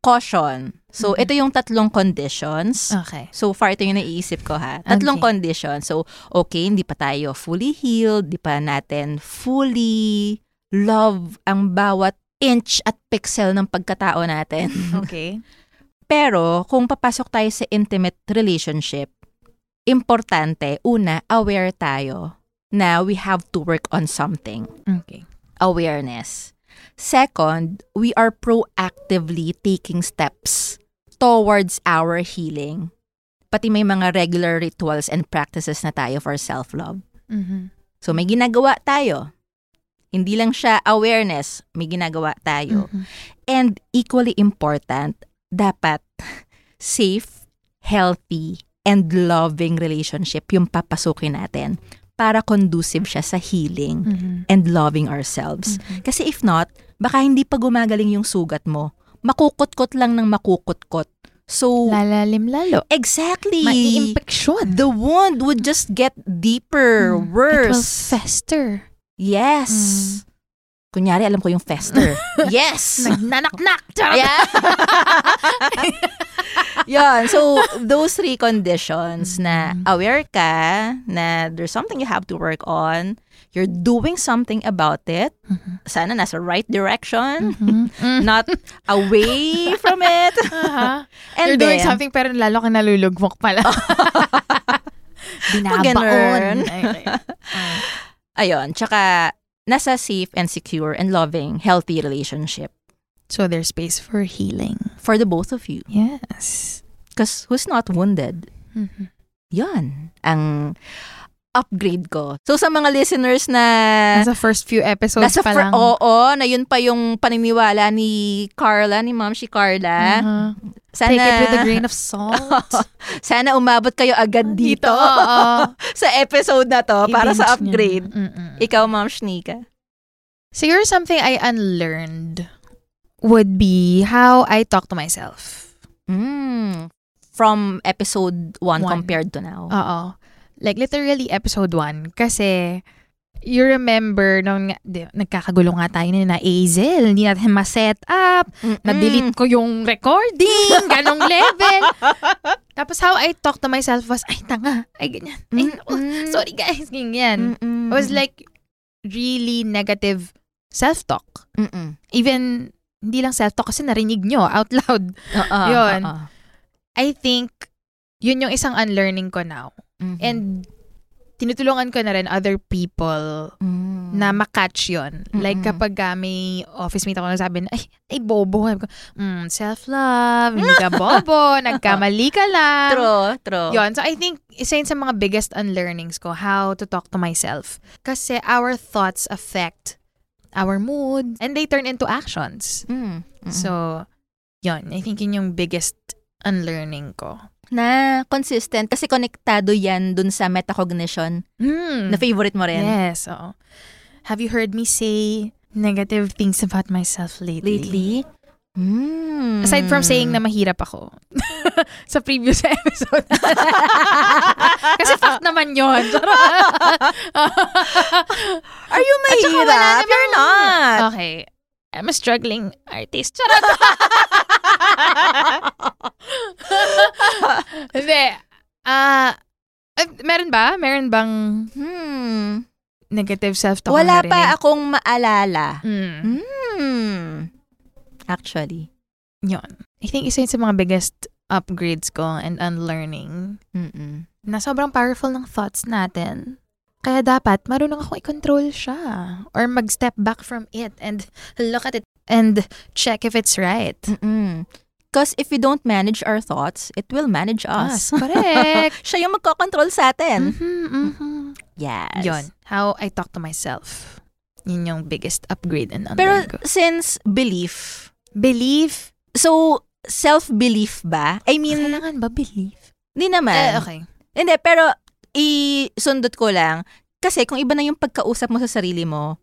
caution. So, Mhm. ito yung tatlong conditions. Okay. So far, ito yung naiisip ko ha. Tatlong Okay. conditions. So, okay, hindi pa tayo fully healed. Di pa natin fully love ang bawat inch at pixel ng pagkatao natin. Okay. Pero, kung papasok tayo sa intimate relationship, importante, una, aware tayo na we have to work on something. Okay. Awareness. Second, we are proactively taking steps towards our healing. Pati may mga regular rituals and practices na tayo for self-love. Mhm. So may ginagawa tayo. Hindi lang siya awareness, may ginagawa tayo. Mhm. And equally important, dapat safe, healthy, and loving relationship yung papasukin natin para conducive siya sa healing Mhm. and loving ourselves. Kasi if not, baka hindi pa gumagaling yung sugat mo. Makukot-kot lang ng makukot-kot. So, Lalalim lalo. exactly. Mai-impeksyon. The wound would just get deeper, Mm. It will worse. fester. Yes. Kunyari, alam ko yung fester. yes. Nagnanaknak. Yeah. Yan. So, those three conditions na aware ka na there's something you have to work on, you're doing something about it, sana nasa right direction, not away from it. Aha. And You're doing then, something pero lalo ka nalulugmok pala. Binabaon. ayun, tsaka nasa safe and secure and loving, healthy relationship So there's space for healing. for the both of you. Yes. Because who's not wounded? Mhm. Yan ang upgrade ko. So sa mga listeners na Nasa first few episodes nasa pa fir- lang. oo, na yun pa yung paniniwala ni Carla, ni Ma'am si Carla. Uh-huh. Sana Take it with a grain of salt. sana umabot kayo agad dito, oo. sa episode na to para sa upgrade. Ikaw, Ma'am Shnika. Siguro something I unlearned would be how I talk to myself. Mm. From episode 1 One. compared to now. Oo. Like literally episode 1 kasi you remember nung di, nagkakagulo nga tayo na Azel, hindi natin ma-set up, Mm-mm. na-delete ko yung recording, ganong level. Tapos how I talk to myself was, ay tanga, ay ganyan, ay Mm-mm. sorry guys, ganyan. Mm-mm. Was like really negative self-talk. Mm-mm. Even, hindi lang self-talk kasi narinig nyo out loud. Oo, Yun. oo. I think, yun yung isang unlearning ko now. Mhm. And tinutulungan ko na rin other people Mm. na makatch yun. Like kapag uh, may office mate ako na sabi na, ay, ay bobo. Mm, self-love, hindi ka bobo, nagkamali ka lang. True, true. Yun. So I think, isa yun sa mga biggest unlearnings ko, how to talk to myself. Kasi our thoughts affect our mood and they turn into actions. Mm. Mm. So, yun. I think yun yung biggest unlearning ko. Na consistent kasi konektado yan dun sa metacognition Hmm. na favorite mo rin Yes, oo. Have you heard me say negative things about myself lately? lately. Mm. Aside from saying na mahirap ako. sa previous episode. Kasi fact naman yun. Are you mahirap? You're not. Okay. I'm a struggling artist. Charot. Hindi. Ah, eh, meron ba? Meron bang Hmm. negative self-talk Wala pa akong maalala. Mm. Hmm. Actually. Yun. I think isa yun sa mga biggest upgrades ko and unlearning Mm-mm. na sobrang powerful ng thoughts natin. Kaya dapat marunong ako i-control siya or mag-step back from it and look at it and check if it's right. Mm-mm. Because if we don't manage our thoughts, it will manage us. Us. Correct. Siya yung magkocontrol sa atin. Mhm, mhm. Yes. Yun. How I talk to myself. Yun yung biggest upgrade and Pero ko. since belief, Belief, So, self-belief ba? I mean, Kailangan ba believe? hindi naman. Eh, okay. Hindi, pero isundot ko lang. Kasi kung iba na yung pagkausap mo sa sarili mo,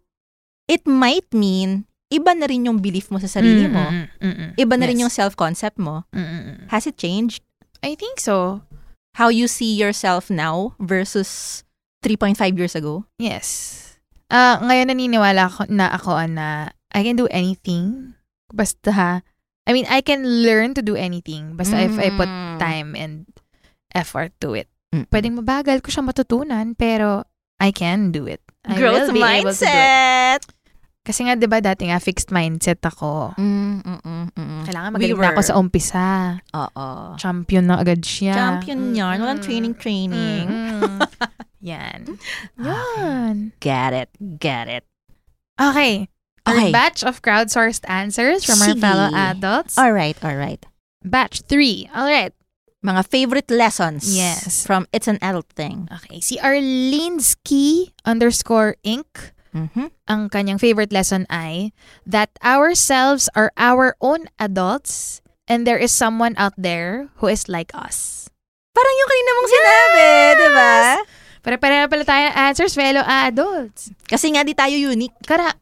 it might mean iba na rin yung belief mo sa sarili mo. Mm, mm, mm, Iba na rin yes. yung self-concept mo. Mm, mm, mm. Has it changed? I think so. How you see yourself now versus 3.5 years ago? Yes. Ah, ngayon naniniwala ako na ako na I can do anything. Basta, I mean, I can learn to do anything. Basta if I put Mm. time and effort to it. Mm. Pwedeng mabagal ko siya matutunan, pero I can do it. I Growth will be able to do it. mindset! Kasi nga, di ba, dati nga fixed mindset ako. Mm, mm, mm, mm. Kailangan We magaling na ako sa umpisa. Oo. Champion na agad siya. Champion yan. Walang Mm. training-training. Mm. Yan. Yan. Get it. Get it. Okay. Okay. batch of crowdsourced answers from our Sige. fellow adults. All right, all right. Batch 3. All right. Mga favorite lessons Yes. from It's an Adult Thing. Okay. Si Arleneski underscore Inc. Mhm. Ang kanyang favorite lesson ay that ourselves are our own adults and there is someone out there who is like us. Parang yung kanina mong sinabi, di ba? Pare-pareho pala tayo answers, fellow adults. Kasi nga di tayo unique, Correct.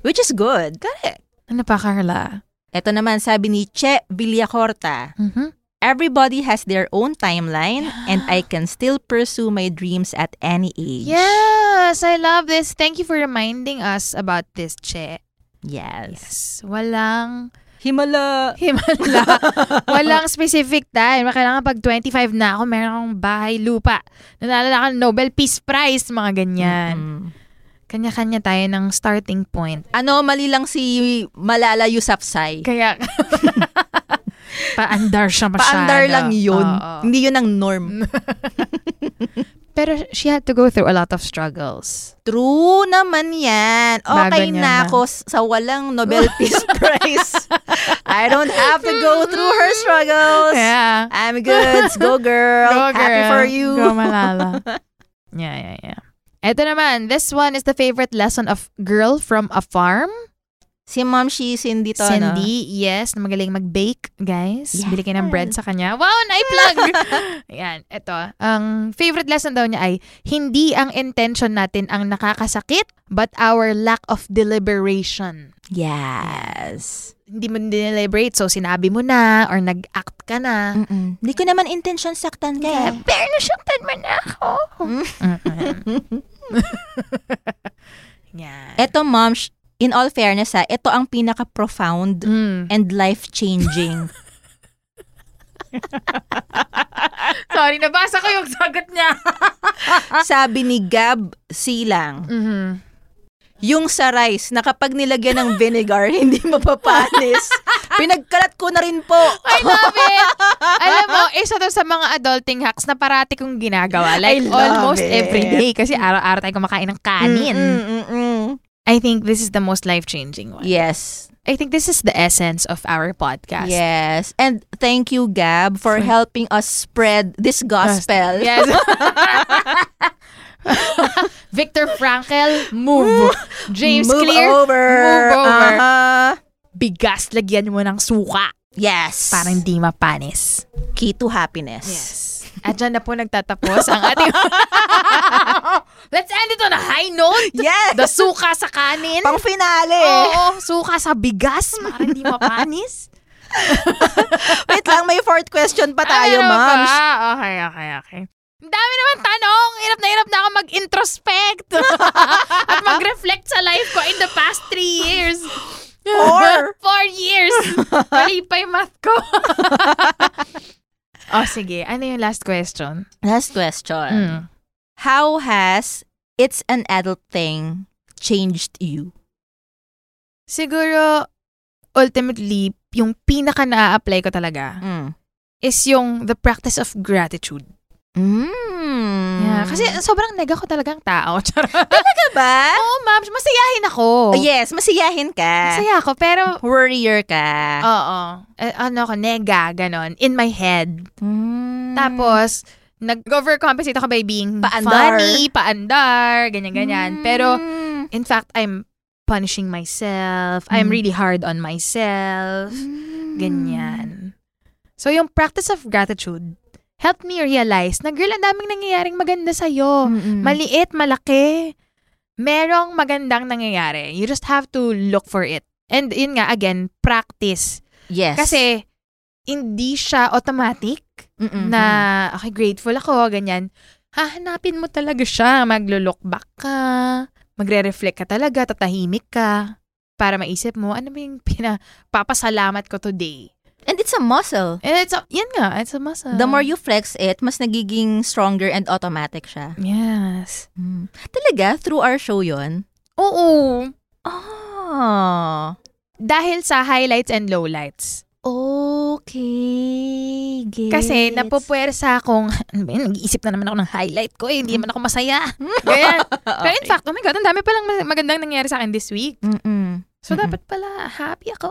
which is good. Correct. Ano pa, Carla? Ito naman sabi ni Che Villacorta, Mhm. Everybody has their own timeline and I can still pursue my dreams at any age. Yes, I love this. Thank you for reminding us about this, Che. Yes. Yes. Walang Himala. himala. Walang specific time. Kailangan pag 25 na ako, meron akong bahay, lupa. Nanalala ng Nobel Peace Prize, mga ganyan. Mm. Kanya-kanya tayo ng starting point. Ano, mali lang si Malala Yousafzai. Kaya, paandar siya masyado. Paandar lang yun. Oo. Hindi yun ang norm. Pero she had to go through a lot of struggles. True naman yan. Okay na ako sa walang Nobel Peace Prize. I don't have to go through her struggles. Yeah. I'm good. Go girl. Go, Happy girl. for you. Go, Malala. yeah, yeah, yeah. Ito naman, this one is the favorite lesson of Girl from a Farm. Si Ma'am Shi Cindy to, no? Cindy, yes, na magaling mag-bake, guys. Yes. Bili kayo ng bread sa kanya. Wow, na-plug! Yan, ito. Ang favorite lesson daw niya ay, hindi ang intention natin ang nakakasakit, but our lack of deliberation. Yes. Hindi mo deliberate, so sinabi mo na, or nag-act ka na. Mm-mm. Hindi ko naman intention saktan ka. Kaya, pero nasaktan mo na ako. Mm-mm. Yan. Ito, Ma'am, sh- in all fairness ha, ito ang pinaka-profound Mm. and life-changing. Sorry, nabasa ko yung sagot niya. Sabi ni Gab Silang, Mhm. yung sa rice na kapag nilagyan ng vinegar, hindi mapapanis. Pinagkalat ko na rin po. I love it! Alam mo, isa to sa mga adulting hacks na parati kong ginagawa. Like, almost it. every day. Kasi araw-araw tayo kumakain ng kanin. Mm, mm, mm. I think this is the most life-changing one. Yes. I think this is the essence of our podcast. Yes. And thank you, Gab, for helping us spread this gospel. Yes. Victor Frankel, move. James move Clear, over. move over. Uh-huh. Bigas, lagyan mo ng suka Yes. para hindi mapanis. key to happiness. Yes. At dyan na po nagtatapos ang ating... Let's end it on a high note. Yes. The suka sa kanin. Pang finale. Oo, suka sa bigas para hindi mapanis. Wait lang, may fourth question pa tayo, Ano ma'am. ba? Okay, okay, okay. Ang dami naman tanong. Hirap na hirap na ako mag-introspect. At mag-reflect sa life ko in the past three years. Four. Four years. Mali pa yung math ko. Oh, sige. Ano yung last question? Last question. Mm. How has It's an Adult Thing changed you? Siguro, ultimately, yung pinaka na-apply ko talaga Mm. is yung the practice of gratitude. Mm. Yeah, kasi sobrang nega ko talagang tao. Talaga ba? Oo, ma'am. Masayahin ako. Oh, yes, masiyahin ka. Masaya ako, pero... Worrier ka. Oo. Eh, ano ako, nega, ganon. In my head. Mm. Tapos, nag-overcompensate ako by being Paandar. funny, paandar, ganyan-ganyan. Pero, Mm. in fact, I'm punishing myself. I'm Mm. really hard on myself. Mm. Ganyan. So, yung practice of gratitude helped me realize na, girl, ang daming nangyayaring maganda sa'yo. Mm-mm. Maliit, malaki. Merong magandang nangyayari. You just have to look for it. And yun nga, again, practice. Yes. Kasi, hindi siya automatic Mm-mm. na, okay, grateful ako, ganyan. Hahanapin mo talaga siya. Maglo-look back ka. Magre-reflect ka talaga. Tatahimik ka. Para maisip mo, ano ba yung pinapapasalamat ko today? And it's a muscle. And it's a, yan nga, it's a muscle. The more you flex it, mas nagiging stronger and automatic siya. Yes. Mm. Talaga? Through our show yon Oo. Oh. Dahil sa highlights and lowlights. Okay. Gets. Kasi napupwersa akong, ano ba yun, nag-iisip na naman ako ng highlight ko eh, hindi naman ako masaya. Ganyan. Pero in fact, oh my God, ang dami palang ma- magandang nangyari sa akin this week. Mm-mm. So, Mm-mm. dapat pala happy ako.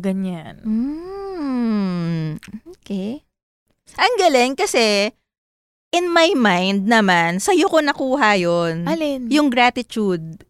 Ganyan. Mm. Okay. Ang galing kasi in my mind naman, sa'yo ko nakuha yon Alin? Yung gratitude.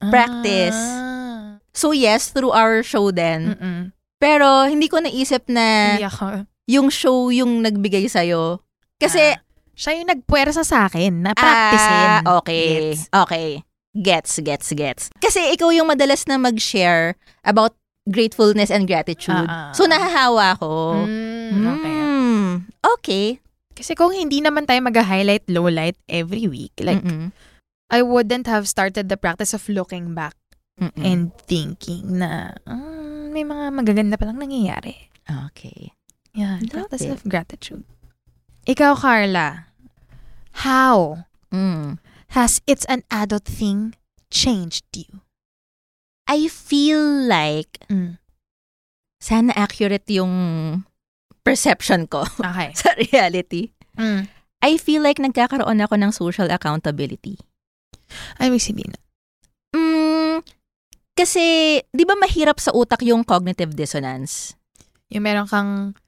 practice. Ah. So yes, through our show din. Mm-mm. Pero hindi ko naisip na Hindi ako. yung show yung nagbigay sa'yo. Kasi, Ah. Siya yung nagpuwersa sa akin na practicein. Ah, okay. Gets. Okay. Gets, gets, gets. Kasi ikaw yung madalas na mag-share about gratefulness and gratitude. Ah, so, ah. nahahawa ko. Mm, okay. Mm, okay. Kasi kung hindi naman tayo mag-highlight, lowlight every week, like, Mm-mm. I wouldn't have started the practice of looking back Mm-mm. and thinking na "Mm, may mga magaganda palang nangyayari. okay. Yan, Love practice it. of gratitude. Ikaw, Carla, how Mm. Has It's an Adult Thing changed you? I feel like Mm. sana accurate yung perception ko Okay. sa reality. Mm. I feel like nagkakaroon ako ng social accountability. Ay, may sabihin na. Mm, kasi, di ba mahirap sa utak yung cognitive dissonance? Yung meron kang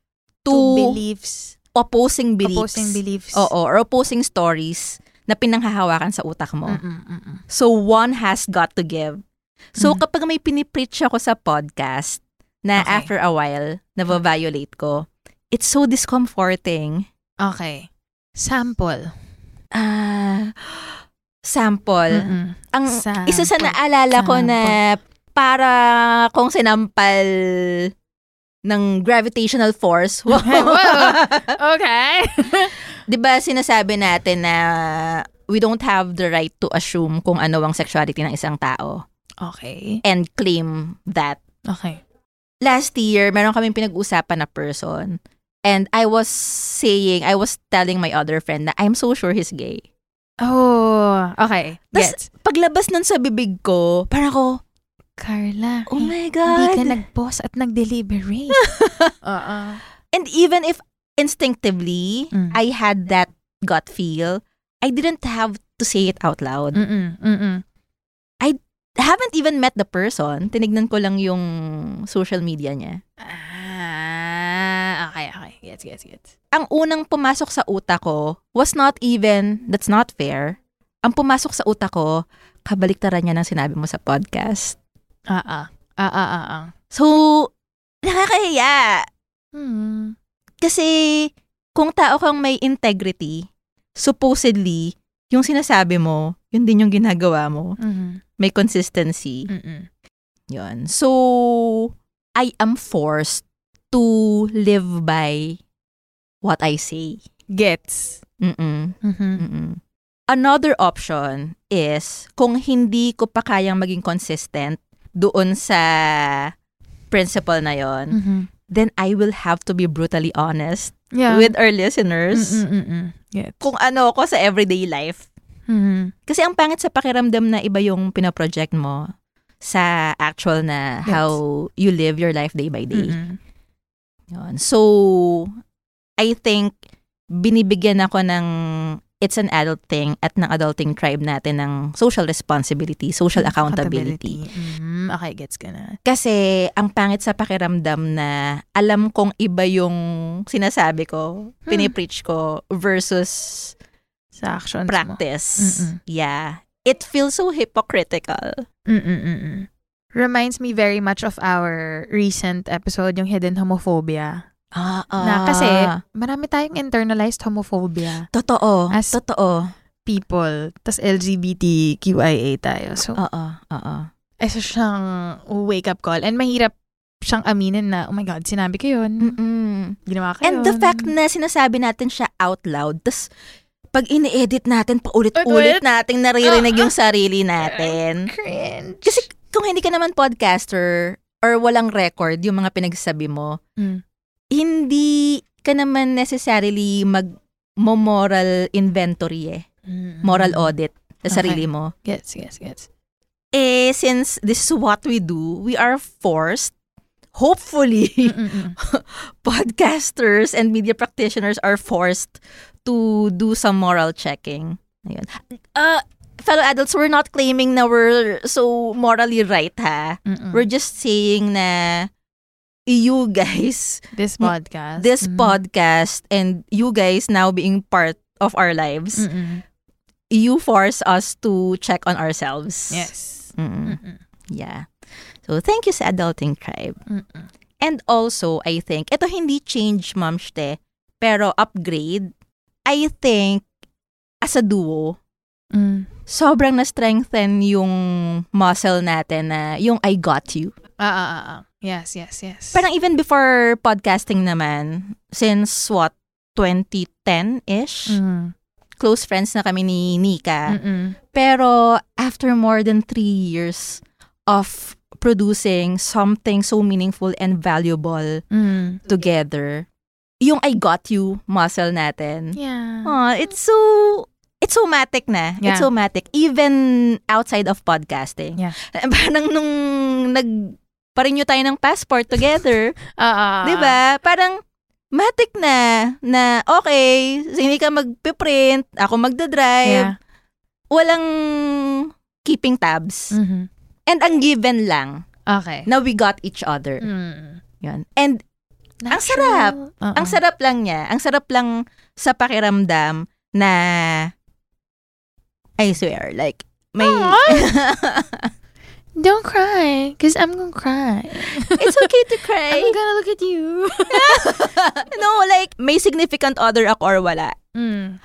two, Two beliefs, opposing beliefs. opposing beliefs. Oo, or opposing stories na pinanghahawakan sa utak mo. Mm-mm, mm-mm. So, one has got to give. So, Mm. kapag may pinipreach ako sa podcast na Okay. after a while, na-violate ko, it's so discomforting. Okay. Sample. Ah, sample. Mm-mm. Ang Sample. isa sa naalala ko Sample. na para kung sinampal ng gravitational force. Wow. Okay. 'Di ba sinasabi natin na we don't have the right to assume kung ano ang sexuality ng isang tao okay. and claim that. Okay. Last year, meron kaming pinag-usapan na person and I was saying, I was telling my other friend na I'm so sure he's gay. Oh, okay. Gets. paglabas nun sa bibig ko, parang ako, Carla, oh eh, my hindi God. ka nag-pause at nag-deliberate. Oo. And even if instinctively Mm. I had that gut feel, I didn't have to say it out loud. Mm-mm, mm-mm. Haven't even met the person. Tinignan ko lang yung social media niya. Ah, okay, okay. Gets, gets, gets. Ang unang pumasok sa utak ko was not even, that's not fair. Ang pumasok sa utak ko, kabaliktaran niya ng sinabi mo sa podcast. Ah, ah. Ah, ah, ah, ah. So, nakakahiya. Hmm. Kasi, kung tao kang may integrity, supposedly, yung sinasabi mo, yun din yung ginagawa mo. Mhm. May consistency. Mm-mm. Yun. So, I am forced to live by what I say. Gets. Mm-mm. Mhm. Mm-mm. Another option is, kung hindi ko pa kayang maging consistent doon sa principle na yon, Mhm. Then I will have to be brutally honest Yeah. with our listeners Mm-mm-mm. Gets. kung ano ako sa everyday life. Mhm. Kasi ang pangit sa pakiramdam na iba yung pinaproject mo sa actual na Yes. how you live your life day by day. Mm-mm. Yun. So, I think binibigyan ako ng it's an adult thing at ng adulting tribe natin ng social responsibility, social accountability. Mhm. Okay, gets ka na. Kasi ang pangit sa pakiramdam na alam kong iba yung sinasabi ko, Hmm. pinipreach ko versus Sa actions mo. practice. Mm-mm. Yeah. It feels so hypocritical. Mm-mm-mm. reminds me very much of our recent episode, yung hidden homophobia. Ah, Na kasi, marami tayong internalized homophobia Totoo. As- totoo. people. tas LGBTQIA tayo. So, Oo, oo. isa siyang wake-up call. And mahirap siyang aminin na, oh my God, sinabi ko yun. Mm-mm. Ginawa ko And the yun." fact na sinasabi natin siya out loud, tas pag ini-edit natin, paulit-ulit Ulit? nating naririnig yung sarili natin. Cringe. Kasi kung hindi ka naman podcaster or walang record yung mga pinagsasabi mo, Mm. Hindi ka naman necessarily mag-moral inventory eh. Mm. Moral audit sa Okay. sarili mo. Gets, gets, gets. Eh, since this is what we do, we are forced, hopefully, Mm-mm-mm. podcasters and media practitioners are forced to do some moral checking. Ayun. Uh, fellow adults, we're not claiming na we're so morally right, ha? Mm-mm. We're just saying na you guys, This podcast. this Mm. podcast, and you guys now being part of our lives, Mm-mm. you force us to check on ourselves. Yes. Mm. Mm-mm. Yeah. So, thank you sa Adulting Tribe. Mm-mm. And also, I think, ito hindi change, mamshte, pero upgrade. I think, as a duo, Mm. sobrang na-strengthen yung muscle natin na yung I got you. Ah, ah, ah, ah. Yes, yes, yes. Parang even before podcasting naman, since what, 2010-ish, Mm. close friends na kami ni Nika. Mm-mm. Pero after more than three years of producing something so meaningful and valuable Mm. together, yung I got you muscle natin, Yeah. oh, it's so, it's so matic na. Yeah. It's so matic. Even outside of podcasting. Yeah. Parang nung nag, parinyo tayo ng passport together, Ah, ah, ah. di ba? Parang, matic na, na okay, hindi ka magpiprint, ako magdadrive, Yeah. walang keeping tabs. Mhm. And ang given lang Okay. na we got each other. Mm. Yun. And Ang Natural. sarap. Oo. ang sarap lang niya. Ang sarap lang sa pakiramdam na I swear, like, may... Don't cry, because I'm gonna cry. it's okay to cry. I'm gonna look at you. no, like, may significant other ako or wala. mm.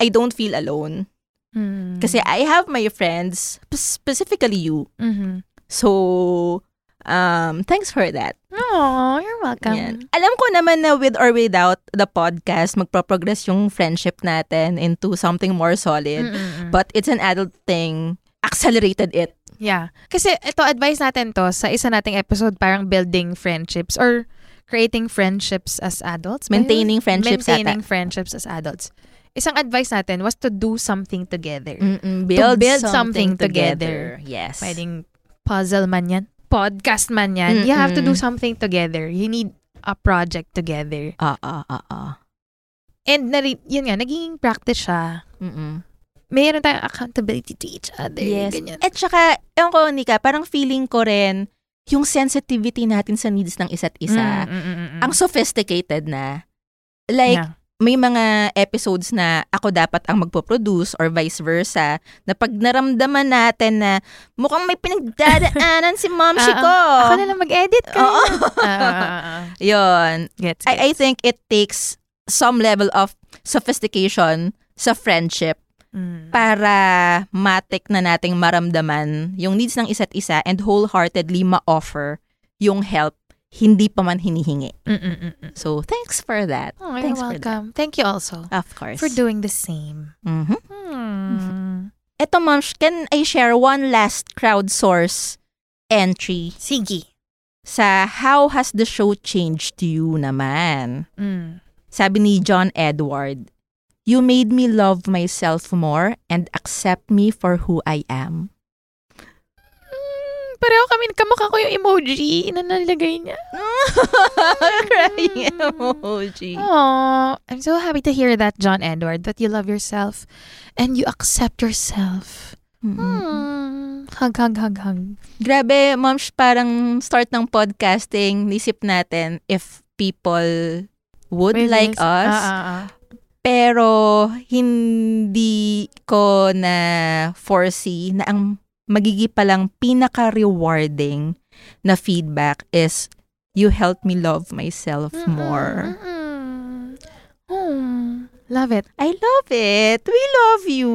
I don't feel alone. Mm. Kasi I have my friends, specifically you. Mhm. So, um, thanks for that. Oh, you're welcome. Yan. Alam ko naman na with or without the podcast, magpo-progress yung friendship natin into something more solid. Mm-mm-mm. But it's an adult thing. Accelerated it. Yeah. Kasi ito, advice natin to sa isa nating episode, parang building friendships or creating friendships as adults. Maintaining friendships Maintaining ata. friendships as adults. Isang advice natin was to do something together. Mm-mm, build, build something, something together. together. Yes. Pwedeng puzzle man yan, podcast man yan. You have to do Mm-mm. something together. You need a project together. Ah, ah, ah, ah. And nari- yun nga, naging practice siya. Mm-mm. Mayroon tayong accountability to each other. Yes. Ganyan. At saka, ewan ko, Nika, parang feeling ko rin yung sensitivity natin sa needs ng isa't isa. Mm, mm, mm, mm. Ang sophisticated na. Like, Yeah. may mga episodes na ako dapat ang magpo-produce or vice versa na pag naramdaman natin na mukhang may pinagdadaanan si momshi Ah, ko. Ako na lang mag-edit ka. Oo. Ah. Yun. Gets, I, I gets. think it takes some level of sophistication sa friendship Mm. para matik na nating maramdaman yung needs ng isa't isa and wholeheartedly ma-offer yung help hindi pa man hinihingi. Mm, mm, mm, mm. So, thanks for that. Oh, you're thanks for that. welcome. Thank you also Of course. for doing the same. Mhm. Hmm. Eto, ma'am, can I share one last crowdsource entry Sige. sa how has the show changed you naman? Mm. Sabi ni John Edward, You made me love myself more and accept me for who I am. Mm, pareho kami, kamukha ko yung emoji na nalagay niya. Crying emoji. Oh, I'm so happy to hear that, John Edward, that you love yourself and you accept yourself. Mm-mm. Hmm. Hug, hug, hug, hug. Grabe, moms, parang start ng podcasting, nisip natin if people would like Really? us. Ah, ah, ah. Pero hindi ko na foresee na ang magigi palang pinaka-rewarding na feedback is you help me love myself more. Mm-mm. Oh, love it. I love it. We love you.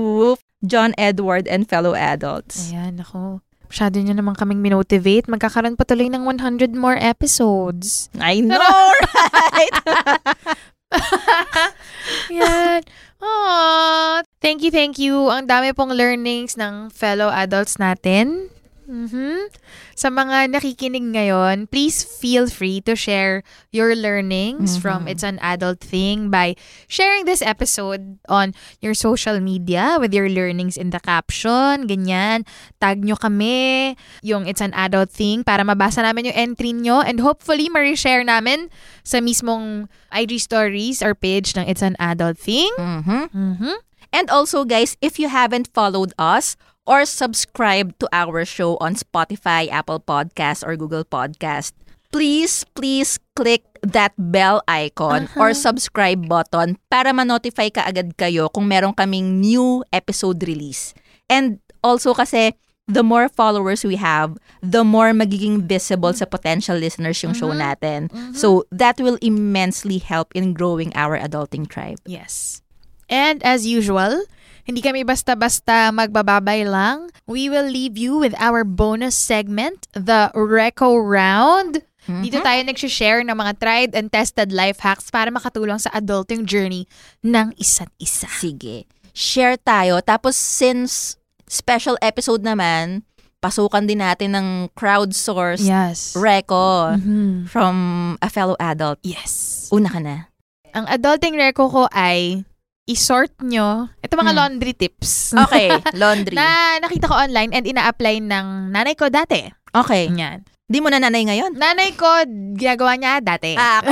John Edward and fellow adults. Ayan, ako. Masyado nyo naman kaming minotivate. Magkakaroon pa tuloy ng 100 more episodes. I know, right? Yan. Aww. Thank you, thank you. Ang dami pong learnings ng fellow adults natin. Mhm. Sa mga nakikinig ngayon, please feel free to share your learnings from It's an Adult Thing by sharing this episode on your social media with your learnings in the caption, ganyan. Tag nyo kami yung It's an Adult Thing para mabasa namin yung entry nyo and hopefully ma-share namin sa mismong IG stories or page ng It's an Adult Thing. Mhm. Mhm. And also, guys, if you haven't followed us or subscribed to our show on Spotify, Apple Podcast, or Google Podcast, please, please click that bell icon or subscribe button para ma-notify ka agad kayo kung meron kaming new episode release. And also kasi, the more followers we have, the more magiging visible sa potential listeners yung show natin. So, that will immensely help in growing our adulting tribe. Yes. And as usual, hindi kami basta-basta magbababay lang. We will leave you with our bonus segment, the Reco Round. Dito tayo nag-share ng mga tried and tested life hacks para makatulong sa adulting journey ng isa't isa. Sige. Share tayo. Tapos since special episode naman, pasukan din natin ng crowdsourced Yes. reco Mhm. from a fellow adult. Yes. Una ka na. Ang adulting reco ko ay isort nyo. Ito mga Hmm. laundry tips. Okay, laundry. na nakita ko online and ina-apply ng nanay ko dati. Okay. Yan. Di mo na nanay ngayon? Nanay ko, ginagawa niya dati. Ah,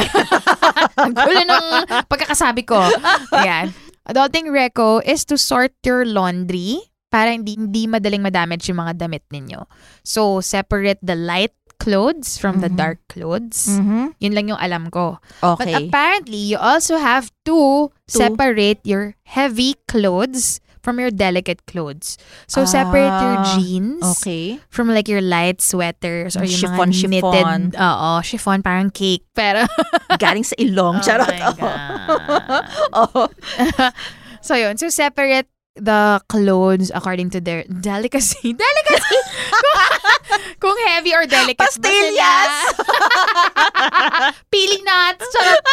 Ang gulo ng pagkakasabi ko. Ayan. Adulting reco is to sort your laundry para hindi, hindi madaling madamage yung mga damit ninyo. So, separate the light clothes from the Mhm. dark clothes. mhm. Yun lang yung alam ko. But Okay. apparently, you also have to, To? separate your heavy clothes from your delicate clothes. So, separate your Ah, jeans Okay. from like your light sweaters or Yung yung chiffon, mga knitted. chiffon. Oo, chiffon parang cake. Pero, Galing sa ilong. Charot. Oh my God. Oh. so yun, so separate the clothes according to their delicacy. Delicacy! kung, kung heavy or delicate. Pastillas! Pili nuts! Charot.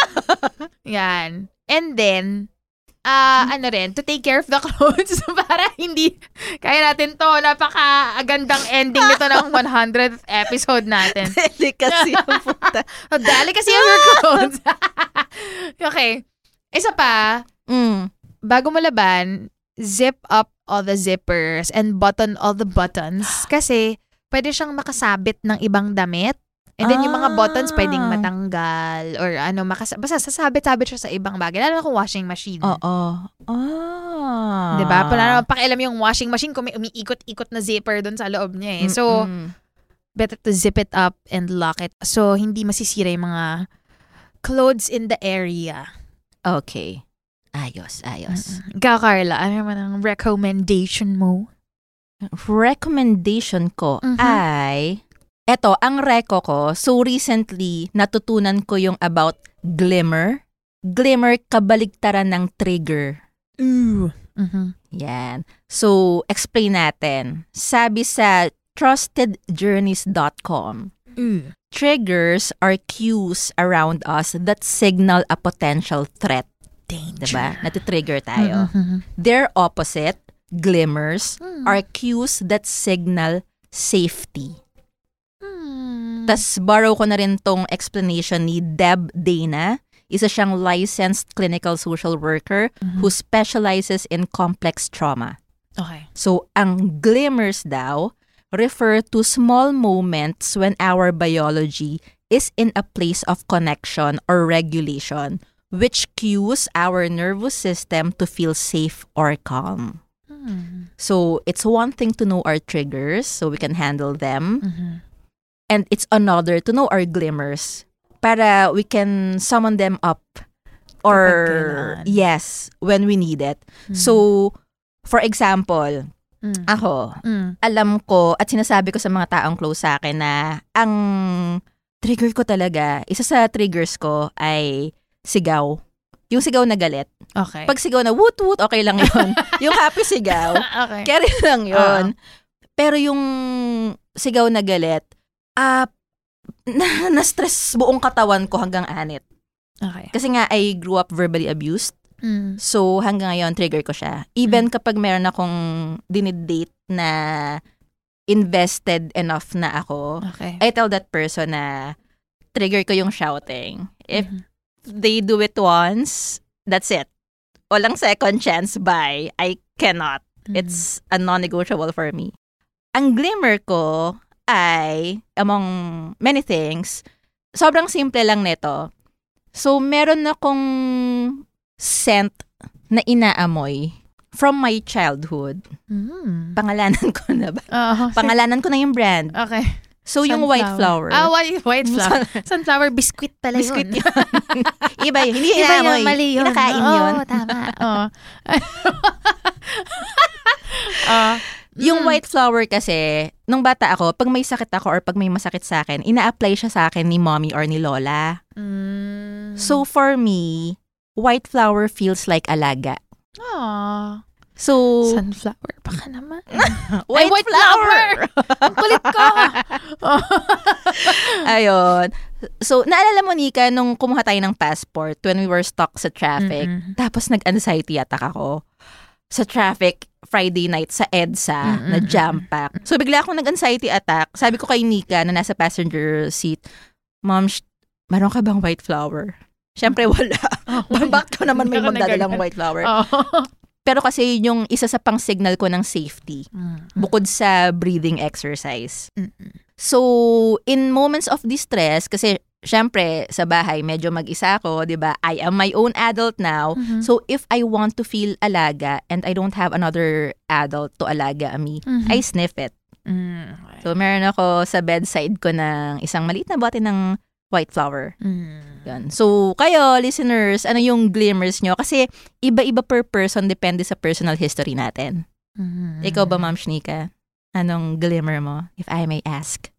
Yan. And then, ah ano rin, to take care of the clothes para hindi, kaya natin to, napaka-agandang ending nito ng 100th episode natin. Delicacy ang puta. Oh, delicacy of your clothes. okay. Isa pa, Mm. bago mo laban, zip up all the zippers and button all the buttons. Kasi, pwede siyang makasabit ng ibang damit. And then, yung mga buttons Ah. pwedeng matanggal or ano, makas- basta sasabit-sabit siya sa ibang bagay. Lalo na kung washing machine. Oo. Ah. Di ba? Naman pakialam yung washing machine kung may umiikot-ikot na zipper doon sa loob niya eh. So, Mm-mm. better to zip it up and lock it. So, hindi masisira yung mga clothes in the area. Okay. Ayos, ayos. Ikaw, Carla, ano naman ang recommendation mo? recommendation ko Mhm. ay, eto, ang reco ko, so recently, natutunan ko yung about glimmer. Glimmer, kabaligtaran ng trigger. Ooh. Mhm. Yan. So, explain natin. Sabi sa trustedjourneys.com, Ooh. triggers are cues around us that signal a potential threat. Danger. Diba? Natitrigger tayo. Mhm. Their opposite, glimmers, Hmm. are cues that signal safety. Hmm. Tas borrow ko na rin tong explanation ni Deb Dana. Isa siyang licensed clinical social worker who specializes in complex trauma. Okay. So, ang glimmers daw refer to small moments when our biology is in a place of connection or regulation, which cues our nervous system to feel safe or calm. Hmm. So, it's one thing to know our triggers so we can handle them. Mhm. And it's another to know our glimmers para we can summon them up or yes, when we need it. Mhm. So, for example, Mm. Ako, Mm. alam ko at sinasabi ko sa mga taong close sa akin na ang trigger ko talaga, isa sa triggers ko ay sigaw. Yung sigaw na galit. Okay. Pag sigaw na woot woot, okay lang yun. yung happy sigaw, okay. carry lang yun. Pero yung sigaw na galit, ah, na, na-stress buong katawan ko hanggang anit. Okay. Kasi nga, I grew up verbally abused. Mm. So, hanggang ngayon, trigger ko siya. Even kapag meron akong dinidate na invested enough na ako, Okay. I tell that person na trigger ko yung shouting. If Mhm. They do it once, that's it. Walang second chance, bye. I cannot. Mm-hmm. It's a non-negotiable for me. Ang glimmer ko ay, among many things, sobrang simple lang nito. So, meron akong scent na inaamoy from my childhood. Mm. Pangalanan ko na ba? Oo. Pangalanan ko na yung brand. Okay. So, yung white flower. Ah, white, white flower. Sunflower biscuit pala Biscuit yun. yun. Iba yun. Hindi Iba yun, mali yun. Kinakain Oo, yun. tama. Oo. Ah, Yung mm. white flower kasi, nung bata ako, pag may sakit ako or pag may masakit sa akin, ina-apply siya sa akin ni mommy or ni lola. Mm. So for me, white flower feels like alaga. Aw. So, Sunflower pa ka naman. white, Ay, white flower! Ang kulit ko. Ayun. So, naalala mo, Nika, nung kumuha tayo ng passport when we were stuck sa traffic, Mm-mm. tapos nag-anxiety attack ako sa traffic Friday night sa EDSA na Mm-mm. jam-pack. So, bigla akong nag-anxiety attack. Sabi ko kay Nika na nasa passenger seat, Mom, sh- meron ka bang white flower? Siyempre, wala. Bakit ko naman may magdadalang nagagan. white flower? Oh. Pero kasi yun yung isa sa pang-signal ko ng safety Mm. bukod sa breathing exercise. Mm-mm. So, in moments of distress, kasi syempre, sa bahay, medyo mag-isa ako, di ba? I am my own adult now. Mhm. So, if I want to feel alaga and I don't have another adult to alaga me, Mhm. I sniff it. Mm, okay. So, meron ako sa bedside ko ng isang maliit na bote ng white flower. Mm. Yan. So, kayo, listeners, ano yung glimmers nyo? Kasi iba-iba per person, depende sa personal history natin. Mm. Ikaw ba, Ma'am Shnika? Anong glimmer mo, if I may ask?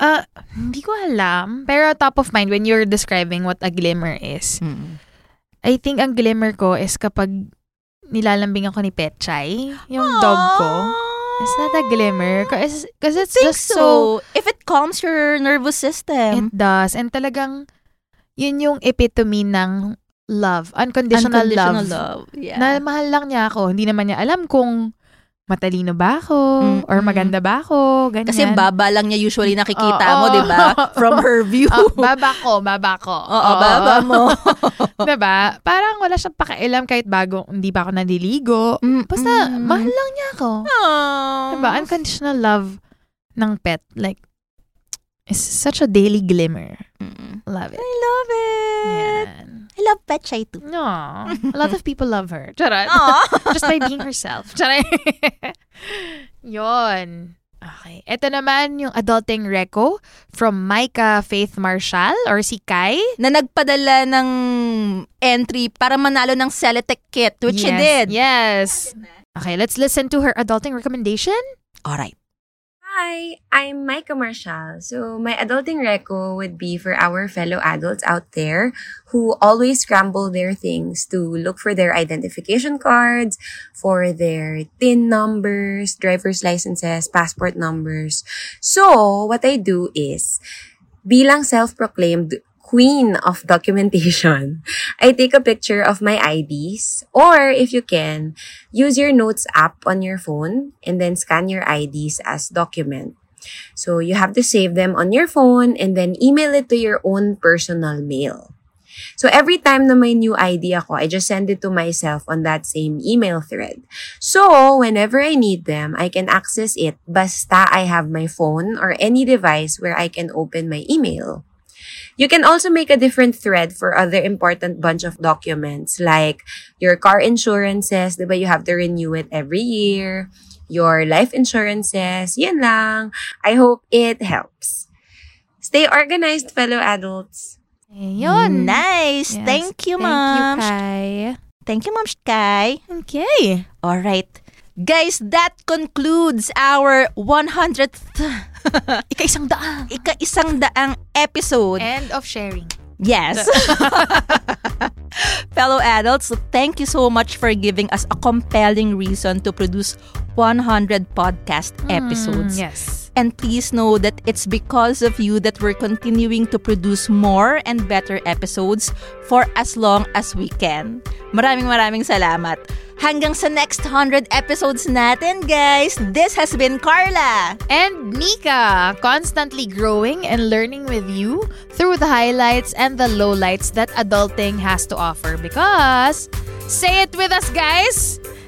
Ah, hindi ko alam. Pero top of mind, when you're describing what a glimmer is, Mm. I think ang glimmer ko is kapag nilalambing ako ni Petchay, yung dog ko. Is that a glimmer? Because it's just so. so, If it calms your nervous system. it does. And talagang, yun yung epitome ng love. Unconditional, unconditional love. love. Yeah. Na mahal lang niya ako. Hindi naman niya alam kung matalino ba ako Mm-mm. or maganda ba ako. Ganyan. Kasi baba lang niya usually nakikita Oo. mo, di ba? From her view. Ah, baba ko, baba ko. Oo, baba mo. diba? Parang wala siyang pakialam kahit bago, hindi pa ako naliligo. Basta, Mm-mm. mahal lang niya ako. Aww. Diba? Unconditional love ng pet. Like, is such a daily glimmer. Mm. Love it. I love it. Yan. I love Petchay too. No. A lot of people love her. Charot. Just by being herself. Charot. Yon. Okay. Ito naman yung adulting reco from Micah Faith Marshall or si Kai. na nagpadala ng entry para manalo ng Celetec kit, which she yes. did. Yes. Okay, let's listen to her adulting recommendation. Alright. Hi, I'm Micah Marshall. So, my adulting reco would be for our fellow adults out there who always scramble their things to look for their identification cards, for their TIN numbers, driver's licenses, passport numbers. So, what I do is, bilang self-proclaimed queen of documentation, I take a picture of my IDs, or if you can, use your notes app on your phone and then scan your IDs as document. So you have to save them on your phone and then email it to your own personal mail. So every time na may new idea ako, I just send it to myself on that same email thread. So whenever I need them, I can access it basta I have my phone or any device where I can open my email. You can also make a different thread for other important bunch of documents like your car insurances, diba you have to renew it every year, your life insurances, yan lang. I hope it helps. Stay organized, fellow adults. Ayun. Mm. Nice. Yes. Thank you, Thank Ma'am. you, Kai. Thank you, Ma'am Sky. Okay. Alright. Guys, that concludes our 100th Ika-isang daan. ika-isang daang episode. End of sharing. Yes. Fellow adults, thank you so much for giving us a compelling reason to produce 100 podcast hmm, episodes. Yes. And please know that it's because of you that we're continuing to produce more and better episodes for as long as we can. Maraming maraming salamat. Hanggang sa next 100 episodes natin, guys. This has been Carla. And Nika, constantly growing and learning with you through the highlights and the lowlights that adulting has to offer. Because, say it with us, guys,